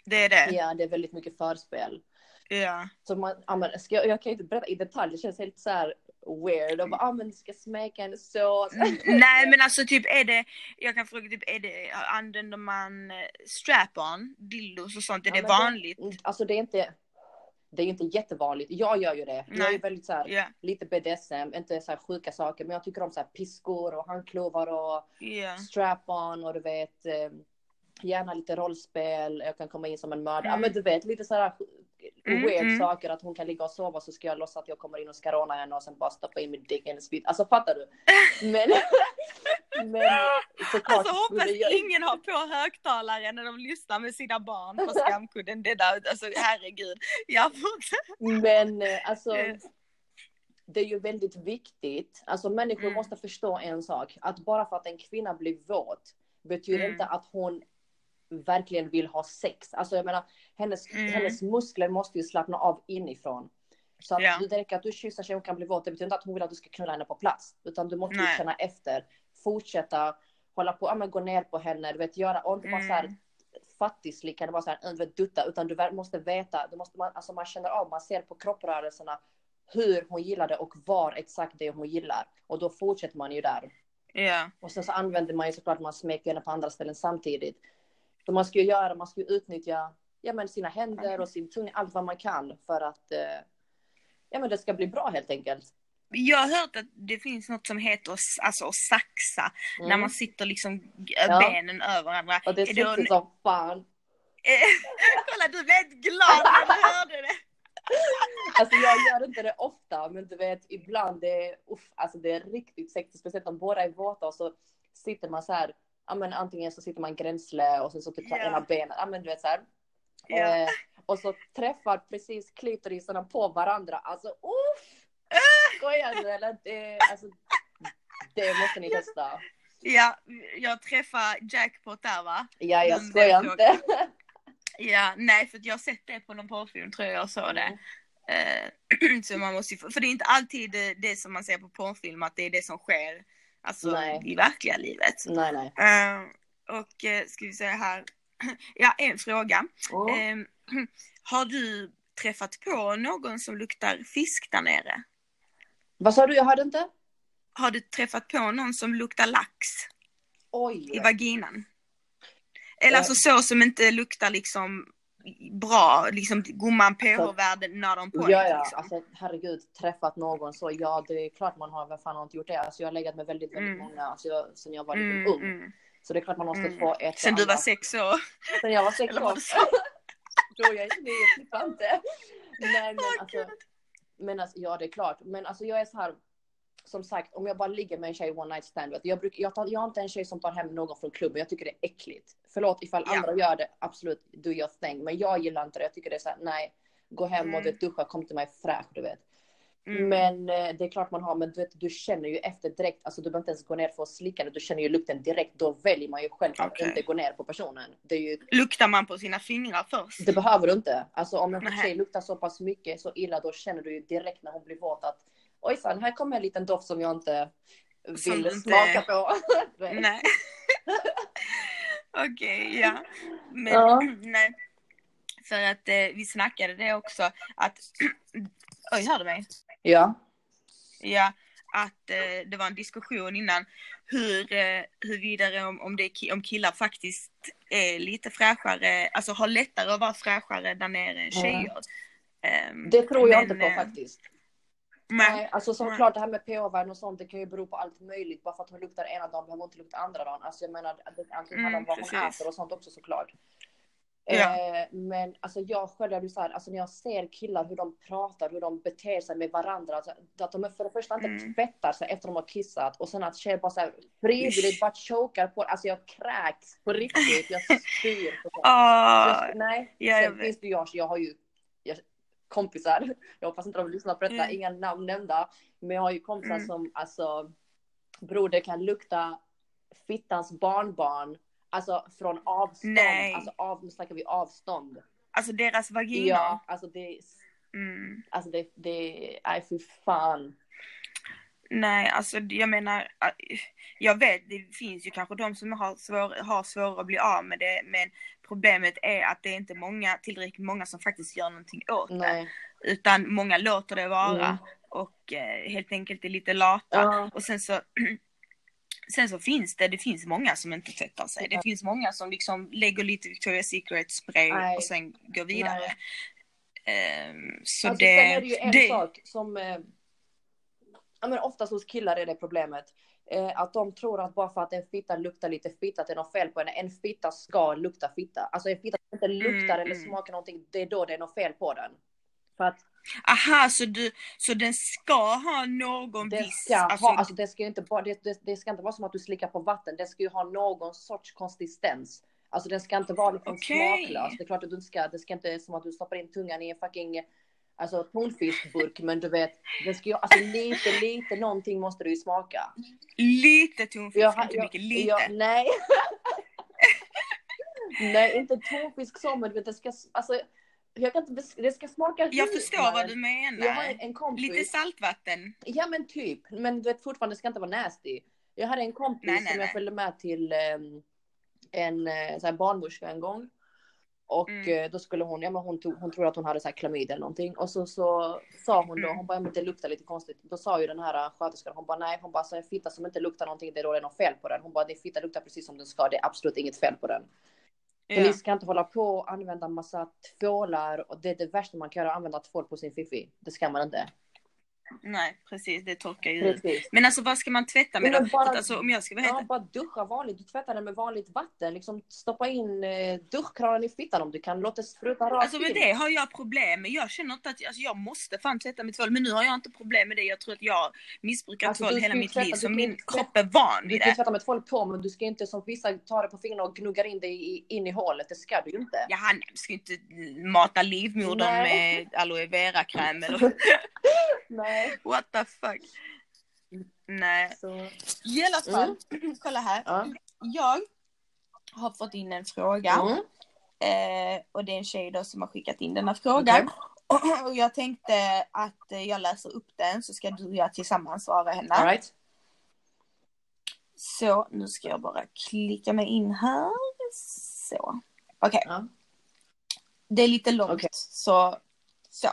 Det är det? Ja, det är väldigt mycket förspel. Ja. Så man, ja, men, ska jag, jag kan ju inte berätta i detalj, det känns helt så här weird. Och bara, ah, men du ska smeka henne så. Mm, [laughs] Nej men alltså typ är det, jag kan fråga typ är det, använder man eh, strap-on, dildos och sånt, är Ja, det men det- vanligt? Alltså det är inte, det är ju inte jättevanligt. Jag gör ju det. Jag är Nej. väldigt så här, Ja, lite BDSM, inte så här sjuka saker, men jag tycker om så här piskor och handklovar och ja. strap-on och du vet, eh, gärna lite rollspel. Jag kan komma in som en mördare. Mm. men du vet, lite så här Mm, weird mm. saker. Att hon kan ligga och sova så ska jag låtsas att jag kommer in och ska råna henne och sen bara stoppa in min dick i hennes spit. Alltså fattar du? Men, [laughs] men såklart Alltså hoppas jag... ingen har på högtalare när de lyssnar med sina barn på skamkudden. Det där, alltså herregud. Jag. Men eh, alltså, Eh. det är ju väldigt viktigt. Alltså människor Mm. måste förstå en sak. Att bara för att en kvinna blir våt betyder Mm. inte att hon verkligen vill ha sex. Alltså jag menar, hennes, Mm. hennes muskler måste ju slappna av inifrån. Så att Ja. det räcker att du kysser sig och kan bli våt. Det betyder inte att hon vill att du ska knulla henne på plats. Utan du måste ju Nej. känna efter. Fortsätta hålla på, ja, men gå ner på henne, du vet göra, och inte bara så här Mm. fattigslickande, bara så här, vet, dutta, utan du måste veta, du måste, man, alltså man känner av, man ser på kropprörelserna hur hon gillar det och var exakt det hon gillar. Och då fortsätter man ju där. Ja. Och sen så använder man ju såklart, man smeker henne på andra ställen samtidigt. Så man ska ju göra, man ska ju utnyttja ja, men sina händer och sin tunga, allt vad man kan för att eh, ja, men det ska bli bra helt enkelt. Jag har hört att det finns något som heter alltså, att saxa. Mm. När man sitter liksom Ja. benen över varandra. Och det är Är sexigt som fan. Eh, [laughs] Kolla du blev helt glad när du hörde det. [laughs] Alltså jag gör inte det ofta, men du vet ibland det är, uff, alltså det är riktigt sexigt, speciellt om båda är våta och så sitter man så här, ja men antingen så sitter man gränsle och sen så typ så Ja. ena benet, ja men du vet så här. Ja. Eh, och så träffar precis klitorisarna på varandra, alltså uff! Skojar du eller? Det, alltså, det måste ni testa. Ja, jag träffar jackpot där va? Ja, jag skojar inte. Ja, nej för jag har sett det på någon porrfilm tror jag jag såg det. Eh, [clears throat] så man måste ju, för det är inte alltid det, det som man ser på porrfilm att det är det som sker alltså, Nej. i verkliga livet. Nej, nej. Eh, och eh, ska vi säga här, [clears throat] ja en fråga. Mm. Eh, [clears throat] har du träffat på någon som luktar fisk där nere? Vad sa du? Jag hörde inte? Har du träffat på någon som luktar lax Oj. i vaginan? Eller alltså så som inte luktar liksom bra, liksom går man pH-värden när de på Ja, ja, liksom. alltså herregud, träffat någon så, ja det är klart man har, vem fan har inte gjort det? Alltså jag har legat med väldigt, väldigt Mm. många, alltså jag, sen jag var lite Mm, ung. mm, Så det är klart man måste mm. få ett Sen du var sex år? Sen jag var sex år. Då [laughs] jag är inte, jag inte. Nej [laughs] men Åh, alltså, men alltså, ja det är klart. Men alltså jag är så här. Som sagt, om jag bara ligger med en tjej one night stand. Jag, bruk, jag, tar, jag har inte en tjej som tar hem någon från klubben. Jag tycker det är äckligt. Förlåt ifall Ja. andra gör det, absolut, do your thing. Men jag gillar inte det. Jag tycker det är så här, nej. Gå hem och Mm. du vet, duscha, kom till mig fräsch, du vet. Mm. Men eh, det är klart man har, men du, vet, du känner ju efter direkt, alltså du behöver inte ens gå ner för att slicka det, du känner ju lukten direkt. Då väljer man ju själv att inte gå ner på personen. Är ju Luktar man på sina fingrar först? det behöver du inte. Alltså om en tjej luktar så pass mycket, så illa, då känner du ju direkt när hon blir våt att ojsan, här kommer en liten doft som jag inte vill inte- smaka på. [laughs] Nej. Okej, ja. Men Ja. nej. För att eh, vi snackade det också att... [clears throat] Oj, hör du mig? ja. Ja, att eh, det var en diskussion innan hur, eh, hur vidare om, om, det om killar faktiskt är lite fräschare, alltså har lättare att vara fräschare där nere än tjejer. Ehm, Det tror jag men, inte på eh, faktiskt. Nej. Alltså såklart det här med pH-värden och sånt, det kan ju bero på allt möjligt. Bara för att hon luktar ena dagen behöver hon inte lukta andra dagen. Alltså jag menar, det allting handlar om Mm, vad hon äter och sånt också såklart. Ja. Eh, men alltså jag själv är så här, alltså när jag ser killar hur de pratar, hur de beter sig med varandra. Alltså, att de är för det första inte Mm. tvättar sig efter de har kissat och sen att tjejer bara så här frivilligt bara chokar på Alltså jag kräks på riktigt. Jag spyr. på sånt. [laughs] Ah, Jag- Nej, ja, jag sen vet. finns det jag, jag har ju jag, kompisar, [laughs] jag hoppas inte de lyssnar på detta, Mm. inga namn nämnda. Men jag har ju kompisar Mm. som alltså, bror det kan lukta fittans barnbarn. Alltså från avstånd, Nej. alltså av, nu snackar vi avstånd. alltså deras vagina. Ja, alltså det, Mm. alltså det, det, nej fy fan. Nej, alltså jag menar, jag vet det finns ju kanske de som har, svår, har svårare att bli av med det, men problemet är att det är inte många, tillräckligt många som faktiskt gör någonting åt det. Nej. Utan många låter det vara Mm. och eh, helt enkelt är lite lata. Ja. Och sen så, [clears throat] sen så finns det, det finns många som inte tvättar sig. Det finns många som liksom lägger lite Victoria's Secret spray Nej. och sen går vidare. Ehm, så alltså, det... sen är det ju en det sak som, eh, ja men oftast hos killar är det problemet. Eh, att de tror att bara för att en fitta luktar lite fitta, att det är något fel på henne. En fitta ska lukta fitta. Alltså en fitta som inte luktar eller mm. smakar någonting, det är då det är något fel på den. För att Aha, så, du, så den ska ha någon det viss... ska alltså, ha, alltså det ska inte bara, det, det, det ska inte vara som att du slickar på vatten. Det ska ju ha någon sorts konsistens. Alltså den ska inte vara liksom Okej. smaklös. Det är klart att du inte ska, det ska inte som att du stoppar in tungan i en fucking Alltså tonfiskburk, men du vet, det ska ju, alltså lite, lite någonting måste du ju smaka. Lite tonfisk, Jag- inte jag- mycket, lite. jag- nej. [laughs] nej, inte tonfisk så, men du vet, det ska, alltså, jag kan inte, det ska smaka jag hur, förstår men- vad du menar. Jag har en kompis. Lite saltvatten. Ja men typ, men du vet fortfarande det ska inte vara nasty. Jag hade en kompis Nej, nej, som jag följde med till ehm, en eh, så här barnmorska en gång. Och Mm. eh, då skulle hon, ja men hon, tog, hon trodde att hon hade så här klamydia eller någonting. Och så, så sa hon då, Mm. hon bara, ja, men det luktar lite konstigt. Då sa ju den här sköterskan, hon bara nej, hon bara, så en fitta som inte luktar någonting, det är då det är något fel på den. Hon bara, din fitta luktar precis som den ska, det är absolut inget fel på den. Men Ja. ni ska inte hålla på och använda massa tvålar och det är det värsta man kan göra, använda tvål på sin fiffi. Det ska man inte. Nej, precis, det torkar ju ut. Precis. Men alltså vad ska man tvätta med då? bara- Alltså om jag ska vara Ja, bara duscha vanligt. Du tvättar den med vanligt vatten. Liksom stoppa in eh, duschkranen i fittan om du kan. Låt det spruta rakt Alltså med det har jag problem med. Jag känner inte att alltså, jag måste fan tvätta med tvål. Men nu har jag inte problem med det. Jag tror att jag har missbrukat Alltså, tvål du ska hela mitt tvätta- liv. du Så kan min tvätta- kropp är van Du vid kan ju det. tvätta med tvål på men du ska inte som vissa ta det på fingrarna och gnuggar in det i, in i hålet. Det ska du ju inte. Ja, han ska ju inte mata livmodern Nej. med aloe vera kräm eller [laughs] Nej. what the fuck. Nej. Så. I alla fall, [clears throat] kolla här. Ja. Jag har fått in en fråga. Mm. Eh, och det är en tjej då som har skickat in den här frågan. Och jag tänkte att eh, jag läser upp den så ska du och jag tillsammans svara henne. All right. Så nu ska jag bara klicka mig in här. Så. Okej, Ja. det är lite långt. Okej. Så, så.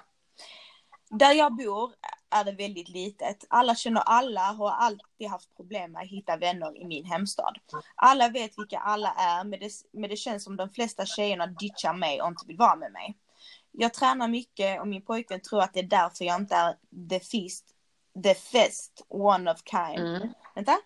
Där jag bor är det väldigt litet. Alla känner alla och har alltid haft problem med att hitta vänner i min hemstad. Alla vet vilka alla är men det, men det känns som de flesta tjejerna ditchar mig och inte vill vara med mig. Jag tränar mycket och min pojkvän tror att det är därför jag inte är the feast, the fest, one of kind. Mm. Vänta.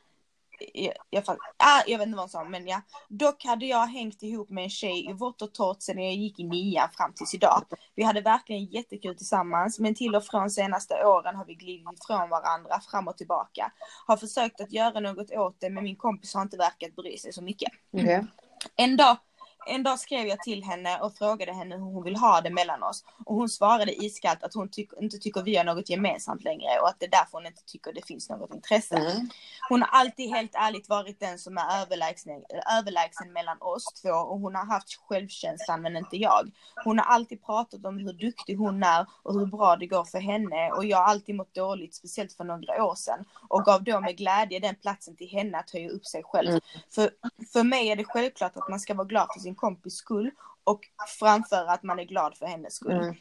Jag, jag, ah, jag vet inte vad hon sa, men ja. Dock hade jag hängt ihop med en tjej i vått och torrt sen jag gick i nian fram tills idag. Vi hade verkligen jättekul tillsammans, men till och från senaste åren har vi glidit ifrån varandra fram och tillbaka. Har försökt att göra något åt det, men min kompis har inte verkat bry sig så mycket. Okay. En dag en dag skrev jag till henne och frågade henne hur hon vill ha det mellan oss. Och hon svarade iskallt att hon tyck inte tycker vi har något gemensamt längre och att det är därför hon inte tycker det finns något intresse. Mm. Hon har alltid helt ärligt varit den som är överlägsen, överlägsen mellan oss två och hon har haft självkänslan men inte jag. Hon har alltid pratat om hur duktig hon är och hur bra det går för henne och jag har alltid mått dåligt, speciellt för några år sedan och gav då med glädje den platsen till henne att höja upp sig själv. Mm. För, för mig är det självklart att man ska vara glad för sin kompis skull och framföra att man är glad för hennes skull. Mm.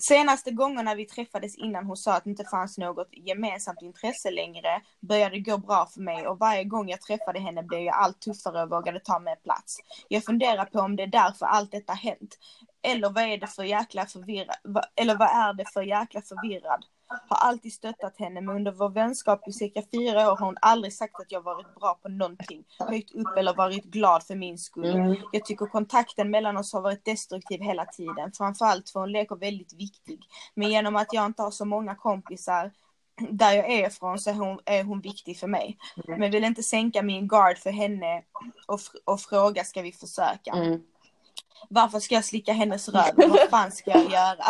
Senaste gångerna vi träffades innan hon sa att det inte fanns något gemensamt intresse längre började det gå bra för mig och varje gång jag träffade henne blev jag allt tuffare och vågade ta mer plats. Jag funderar på om det är därför allt detta hänt. Eller vad är det för jäkla förvirrad, eller vad är det för jäkla förvirrad? Har alltid stöttat henne men under vår vänskap i cirka fyra år har hon aldrig sagt att jag varit bra på någonting, höjt upp eller varit glad för min skull. Mm. Jag tycker kontakten mellan oss har varit destruktiv hela tiden, framförallt för hon leker väldigt viktig. Men genom att jag inte har så många kompisar där jag är ifrån så är hon, är hon viktig för mig. Mm. Men vill inte sänka min guard för henne och, och fråga ska vi försöka. Mm. Varför ska jag slicka hennes röv? Vad fan ska jag göra?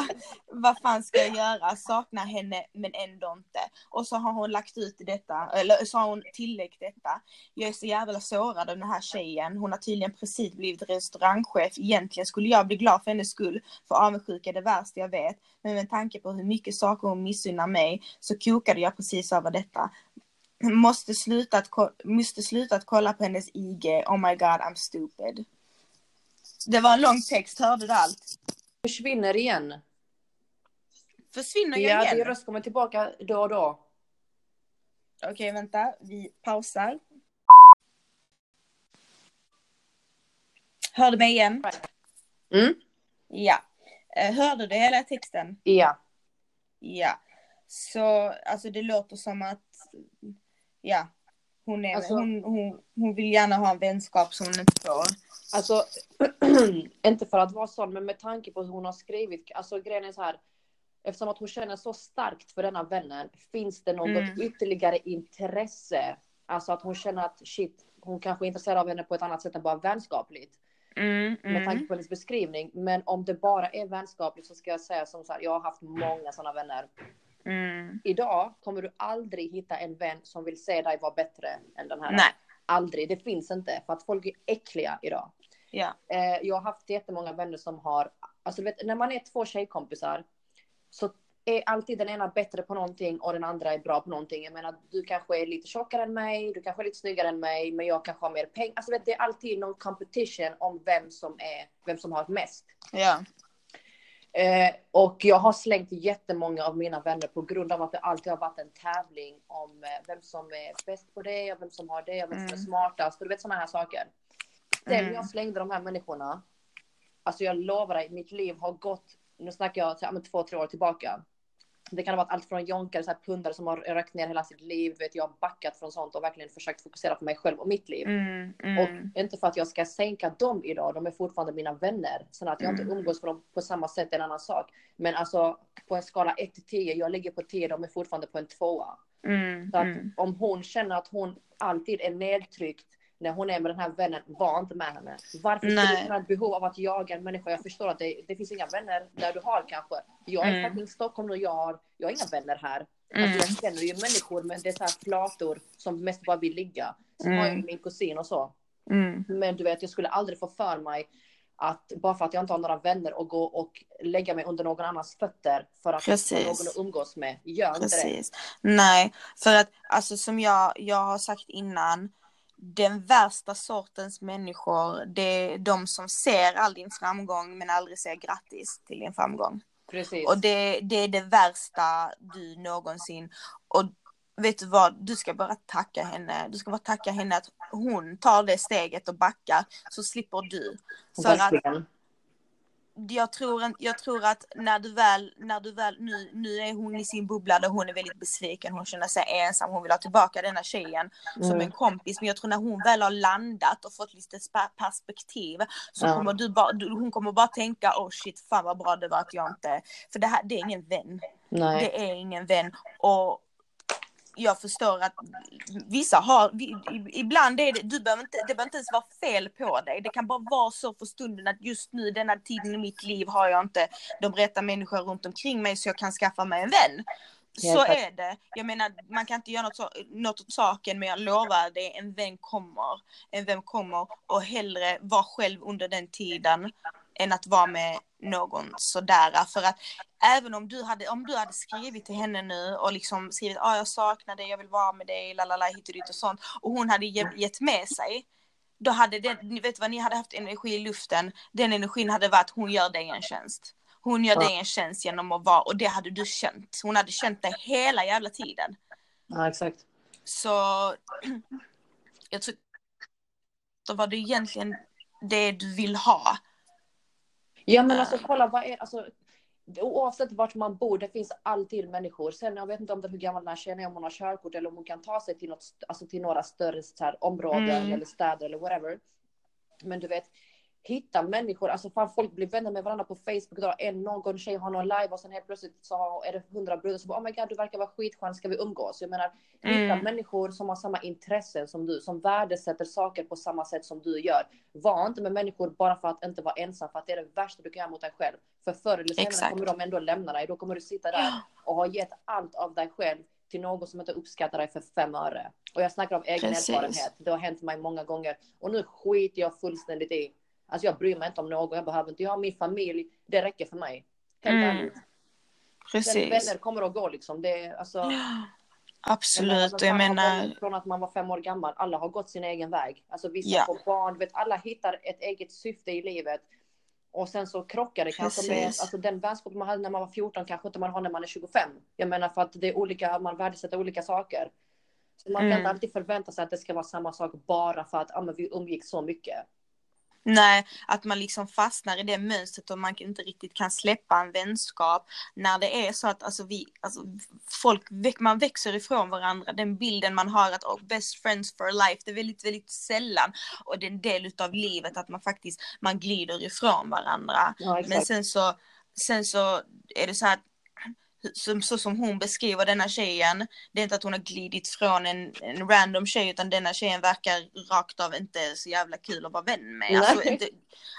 Vad fan ska jag göra? Saknar henne men ändå inte. Och så har hon lagt ut detta, eller så har hon tillägg detta. Jag är så jävla sårad av den här tjejen. Hon har tydligen precis blivit restaurangchef. Egentligen skulle jag bli glad för hennes skull. För avundsjuka är det värsta jag vet. Men med tanke på hur mycket saker hon missunnar mig så kokade jag precis över detta måste sluta att, måste sluta att kolla på hennes IG. Oh my god, I'm stupid. Det var en lång text, hörde du allt? Försvinner igen. Försvinner jag ja, igen? Ja, din röst kommer tillbaka då och då. Okej, okay, vänta. Vi pausar. Hörde mig igen? Mm. Ja. Eh, hörde du hela texten? Ja. Ja. Så, alltså det låter som att, ja. Hon, är, alltså, hon, hon, hon vill gärna ha en vänskap som hon inte får. Alltså, [clears throat] inte för att vara sån, men med tanke på hur hon har skrivit. Alltså grejen är så här. Eftersom att hon känner så starkt för denna vännen. Finns det något mm. ytterligare intresse? Alltså att hon känner att shit, hon kanske är intresserad av henne på ett annat sätt än bara vänskapligt. Mm, mm. Med tanke på hennes beskrivning. Men om det bara är vänskapligt så ska jag säga som så här. Jag har haft många sådana vänner. Mm. Idag kommer du aldrig hitta en vän som vill se dig vara bättre än den här. Nej. Aldrig, det finns inte. För att folk är äckliga idag. Ja. Eh, jag har haft jättemånga vänner som har, alltså du vet, när man är två tjejkompisar så är alltid den ena bättre på någonting och den andra är bra på någonting. Jag menar, du kanske är lite tjockare än mig, du kanske är lite snyggare än mig, men jag kanske har mer pengar. Alltså vet, det är alltid någon competition om vem som är, vem som har mest. Ja. Eh, och jag har slängt jättemånga av mina vänner på grund av att det alltid har varit en tävling om eh, vem som är bäst på det och vem som har det och vem som är mm. smartast och du vet sådana här saker. Sen mm. jag slängde de här människorna, alltså jag lovar dig, mitt liv har gått, nu snackar jag så, två, tre år tillbaka. Det kan ha varit allt från jonkare, så här pundare som har rökt ner hela sitt liv. Vet, jag har backat från sånt och verkligen försökt fokusera på mig själv och mitt liv. Mm, mm. Och inte för att jag ska sänka dem idag, de är fortfarande mina vänner. Sen att jag inte mm. umgås med dem på samma sätt är en annan sak. Men alltså på en skala 1 till 10, jag ligger på 10, de är fortfarande på en 2. Mm, så att mm. om hon känner att hon alltid är nedtryckt när hon är med den här vännen, var inte med henne. Varför skulle du ett behov av att jaga en människa? Jag förstår att det, det finns inga vänner där du har kanske. Jag är mm. i Stockholm och jag har, jag har inga vänner här. Mm. Alltså, jag känner ju människor men det är så här flator som mest bara vill ligga. Så mm. har jag min kusin och så. Mm. Men du vet, jag skulle aldrig få för mig att bara för att jag inte har några vänner och gå och lägga mig under någon annans fötter för att Precis. någon att umgås med. Gör Precis. inte det. Nej, för att alltså som jag, jag har sagt innan, den värsta sortens människor, det är de som ser all din framgång men aldrig säger grattis till din framgång. Precis. Och det, det är det värsta du någonsin, och vet du vad, du ska bara tacka henne, du ska bara tacka henne att hon tar det steget och backar så slipper du. För att, jag tror, jag tror att när du väl, när du väl, nu, nu är hon i sin bubbla där hon är väldigt besviken, hon känner sig ensam, hon vill ha tillbaka denna tjejen mm. som en kompis. Men jag tror när hon väl har landat och fått lite perspektiv så ja. kommer du bara, du, hon kommer bara tänka oh shit fan vad bra det var att jag inte, för det här det är ingen vän. Nej. Det är ingen vän. Och jag förstår att vissa har, ibland är det, du behöver inte, det behöver inte ens vara fel på dig. Det kan bara vara så för stunden att just nu, denna tiden i mitt liv har jag inte de rätta människor runt omkring mig så jag kan skaffa mig en vän. Så är det. Jag menar, man kan inte göra något, så, något åt saken, men jag lovar dig, en vän kommer. En vän kommer och hellre vara själv under den tiden än att vara med någon sådär. För att även om du hade, om du hade skrivit till henne nu och liksom skrivit ah, jag saknar dig, jag vill vara med dig, lalala hit och dit och sånt. Och hon hade gett med sig. Då hade det, ni vet vad, ni hade haft energi i luften. Den energin hade varit, hon gör dig en tjänst. Hon gör ja. dig en tjänst genom att vara, och det hade du känt. Hon hade känt det hela jävla tiden. Ja, exakt. Så, [clears throat] jag tror, då var det egentligen det du vill ha. Ja men alltså kolla vad är, alltså oavsett vart man bor, det finns alltid människor. Sen jag vet inte om det, hur gammal den här tjejen är, om hon har körkort eller om hon kan ta sig till, något, alltså till några större här, områden mm. eller städer eller whatever. Men du vet, hitta människor, alltså fan folk blir vänner med varandra på Facebook idag. En någon tjej har någon live och sen helt plötsligt så är det hundra brudar som bara oh my god du verkar vara skitskön, ska vi umgås? Jag menar hitta mm. människor som har samma intressen som du, som värdesätter saker på samma sätt som du gör. Var inte med människor bara för att inte vara ensam, för att det är det värsta du kan göra mot dig själv. För förr eller senare Exakt. kommer de ändå lämna dig, då kommer du sitta där och ha gett allt av dig själv till någon som inte uppskattar dig för fem öre. Och jag snackar av egen Precis. erfarenhet. Det har hänt mig många gånger. Och nu skiter jag fullständigt i Alltså jag bryr mig inte om någon, jag behöver inte, jag har min familj, det räcker för mig. Helt mm. ärligt. Precis. Sen vänner kommer och går liksom. Det är, alltså, Absolut, jag alltså, menar... Från att man var fem år gammal, alla har gått sin egen väg. Alltså vissa ja. får barn, vet, alla hittar ett eget syfte i livet. Och sen så krockar det kanske med, alltså den vänskap man hade när man var 14 kanske inte man har när man är 25. Jag menar för att det är olika, man värdesätter olika saker. Så man mm. kan inte alltid förvänta sig att det ska vara samma sak bara för att ah, men vi umgicks så mycket. Nej, att man liksom fastnar i det mönstret och man inte riktigt kan släppa en vänskap. När det är så att alltså, vi, alltså, folk, man växer ifrån varandra. Den bilden man har att oh, best friends for life, det är väldigt, väldigt sällan. Och det är en del av livet att man faktiskt, man glider ifrån varandra. Ja, Men sen så, sen så är det så att som, så som hon beskriver denna tjejen, det är inte att hon har glidit från en, en random tjej utan denna tjejen verkar rakt av inte så jävla kul att vara vän med. Alltså, inte,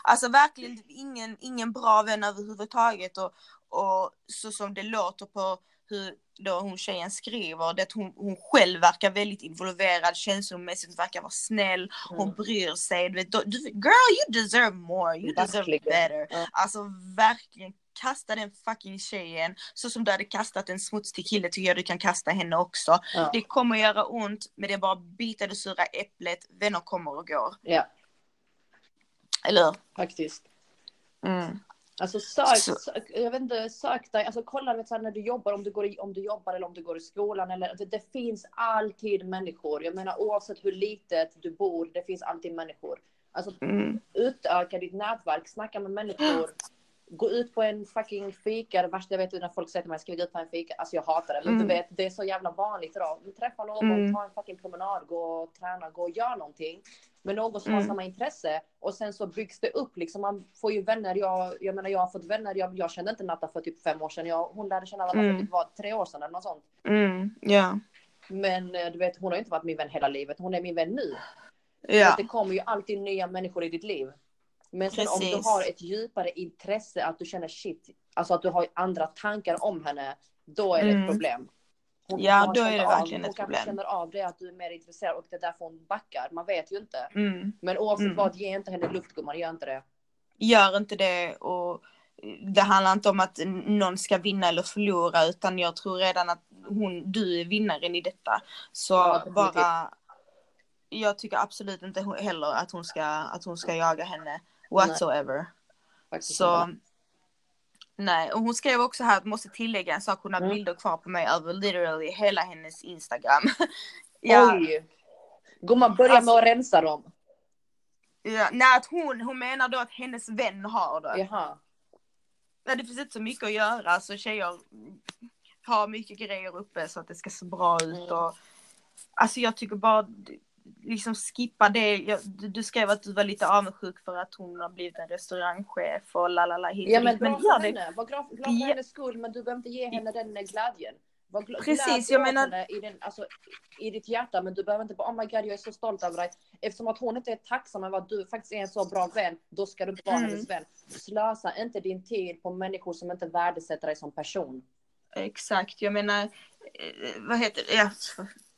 alltså verkligen ingen, ingen bra vän överhuvudtaget och, och så som det låter på hur då hon tjejen skriver, det att hon, hon själv verkar väldigt involverad känslomässigt, verkar vara snäll, hon mm. bryr sig. Du vet, du, girl you deserve more, you deserve better. Mm. Alltså verkligen kasta den fucking tjejen så som du hade kastat en smutsig kille tycker jag du kan kasta henne också. Ja. Det kommer att göra ont men det är bara bita det sura äpplet, vänner kommer och går. Ja. Eller? Faktiskt. Mm. Alltså sök, sök, jag vet inte, sök dig, alltså kolla vet, så här, när du jobbar, om du, går i, om du jobbar eller om du går i skolan eller det, det finns alltid människor. Jag menar oavsett hur litet du bor, det finns alltid människor. Alltså mm. utöka ditt nätverk, snacka med människor gå ut på en fucking fika. Det värsta jag vet är när folk säger till mig, ska vi gå ut på en fika? Alltså jag hatar det. Men mm. du vet, det är så jävla vanligt idag. Träffa någon, mm. ta en fucking promenad, gå och träna, gå och gör någonting. Med någon som mm. har samma intresse. Och sen så byggs det upp liksom. Man får ju vänner. Jag, jag menar, jag har fått vänner. Jag, jag kände inte Natta för typ fem år sedan. Jag, hon lärde känna Natta mm. för typ var, tre år sedan eller något sånt. Mm. Ja. Men eh, du vet, hon har inte varit min vän hela livet. Hon är min vän nu. Ja. Det kommer ju alltid nya människor i ditt liv. Men sen Precis. om du har ett djupare intresse, att du känner shit, alltså att du har andra tankar om henne, då är det mm. ett problem. Hon, ja, då är det verkligen ett problem. Hon kanske känner av det, att du är mer intresserad och det är därför hon backar. Man vet ju inte. Mm. Men oavsett mm. vad, ge inte henne luft gumman, gör inte det. Gör inte det och det handlar inte om att någon ska vinna eller förlora utan jag tror redan att hon, du är vinnaren i detta. Så ja, bara, jag tycker absolut inte heller att hon ska, att hon ska jaga henne whatsoever. Nej. Så nej, och hon skrev också här att måste tillägga en sak. Hon har mm. bilder kvar på mig över literally hela hennes Instagram. [laughs] ja. Oj. Gumman, börja alltså, med att rensa dem. Ja, nej, att hon, hon menar då att hennes vän har det. Jaha. Nej, det finns inte så mycket att göra så tjejer har mycket grejer uppe så att det ska se bra ut Mm. och alltså jag tycker bara liksom skippa det. Jag, du, du skrev att du var lite avundsjuk för att hon har blivit en restaurangchef och lalala hit och Ja men Men gör det. henne. Var glad, glad för hennes skull men du behöver inte ge henne den glädjen. Var gl- Precis, glad jag menar- i, den, alltså, i ditt hjärta men du behöver inte bara oh my god jag är så stolt över dig. Eftersom att hon inte är tacksam över att du faktiskt är en så bra vän, då ska du inte vara Mm. hennes vän. Slösa inte din tid på människor som inte värdesätter dig som person. Exakt, jag menar, eh, vad heter det? Ja,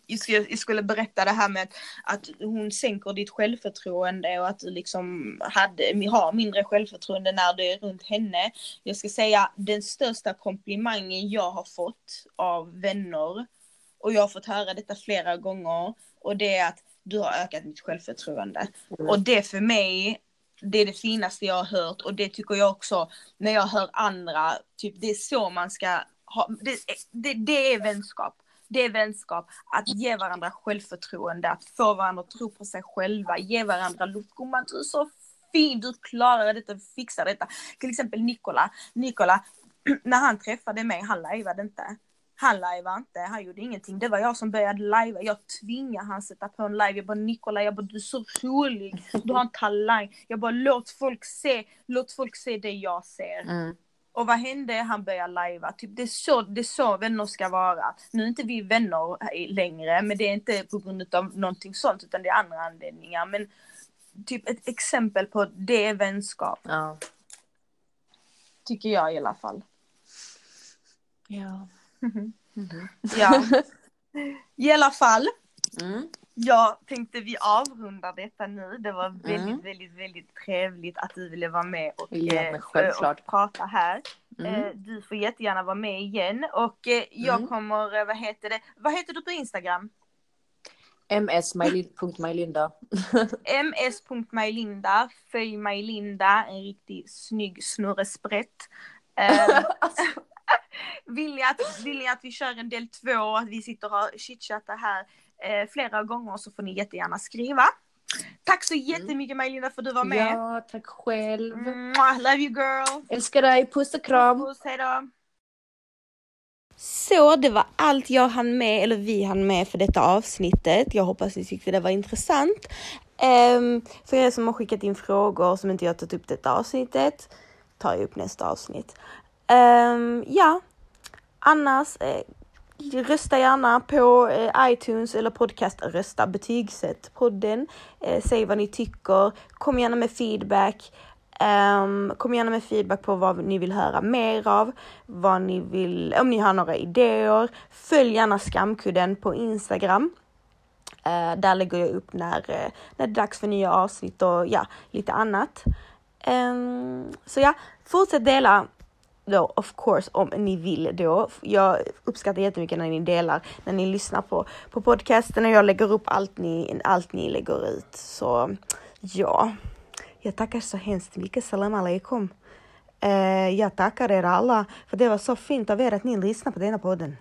jag skulle, berätta det här med att hon sänker ditt självförtroende och att du liksom hade, har mindre självförtroende när du är runt henne. Jag ska säga den största komplimangen jag har fått av vänner och jag har fått höra detta flera gånger och det är att du har ökat mitt självförtroende. Mm. Och det för mig, det är det finaste jag har hört och det tycker jag också när jag hör andra, typ det är så man ska ha, det, det, det är vänskap. Det är vänskap, att ge varandra självförtroende, att få varandra att tro på sig själva, ge varandra luft. Gumman, du är så fin, du klarar detta, du fixar detta. Till exempel Nikola, Nikola, [clears throat] när han träffade mig, han lajvade inte. Han lajvade inte, han gjorde ingenting. Det var jag som började lajva. Jag tvingade han sätta på en live. Jag bara Nikola, jag bara du är så rolig. Du har en talang. Jag bara låt folk se, låt folk se det jag ser. Mm. Och vad hände? Han började lajva. Typ det är, så, det är så vänner ska vara. Nu är inte vi vänner längre, men det är inte på grund av någonting sånt, utan det är andra anledningar. Men typ ett exempel på det är vänskap, Ja. tycker jag i alla fall. Ja. [laughs] Ja. [laughs] I alla fall, Mm. Jag tänkte vi avrundar detta nu. Det var väldigt, Mm. väldigt, väldigt trevligt att du ville vara med och, Ja, eh, och prata här. Mm. Eh, Du får jättegärna vara med igen och eh, jag Mm. kommer, vad heter det, vad heter du på Instagram? ms.majlinda. [laughs] ms.majlinda, följ Majlinda, en riktigt snygg snurresprätt. [laughs] Eh, [laughs] vill, ni att, vill ni att vi kör en del två, att vi sitter och chitchattar här eh, flera gånger så får ni jättegärna skriva. Tack så jättemycket Majlinda för att du var med. Ja, tack själv. Mwah, love you girl. Älskar dig, puss och kram. Puss, hejdå. Så det var allt jag hann med, eller vi hann med för detta avsnittet. Jag hoppas ni tyckte det var intressant. Um, för er som har skickat in frågor som inte jag tagit upp detta avsnittet tar jag upp nästa avsnitt. Ehm, ja, annars eh, rösta gärna på eh, iTunes eller podcast. Rösta, betygsätt podden. Eh, säg vad ni tycker. Kom gärna med feedback. Um, kom gärna med feedback på vad ni vill höra mer av, vad ni vill, om ni har några idéer. Följ gärna Skamkudden på Instagram. Uh, där lägger jag upp när, när det är dags för nya avsnitt och ja, lite annat. Um, så ja, fortsätt dela då of course om ni vill då. Jag uppskattar jättemycket när ni delar, när ni lyssnar på, på podcasten och jag lägger upp allt ni, allt ni lägger ut. Så ja, jag tackar så hemskt mycket. Salam alaikum. Eh, jag tackar er alla för det var så fint av er att ni lyssnar på denna podden.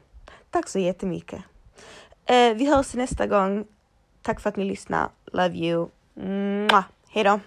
Tack så jättemycket. Eh, vi hörs nästa gång. Tack för att ni lyssnar. Love you. Hej då.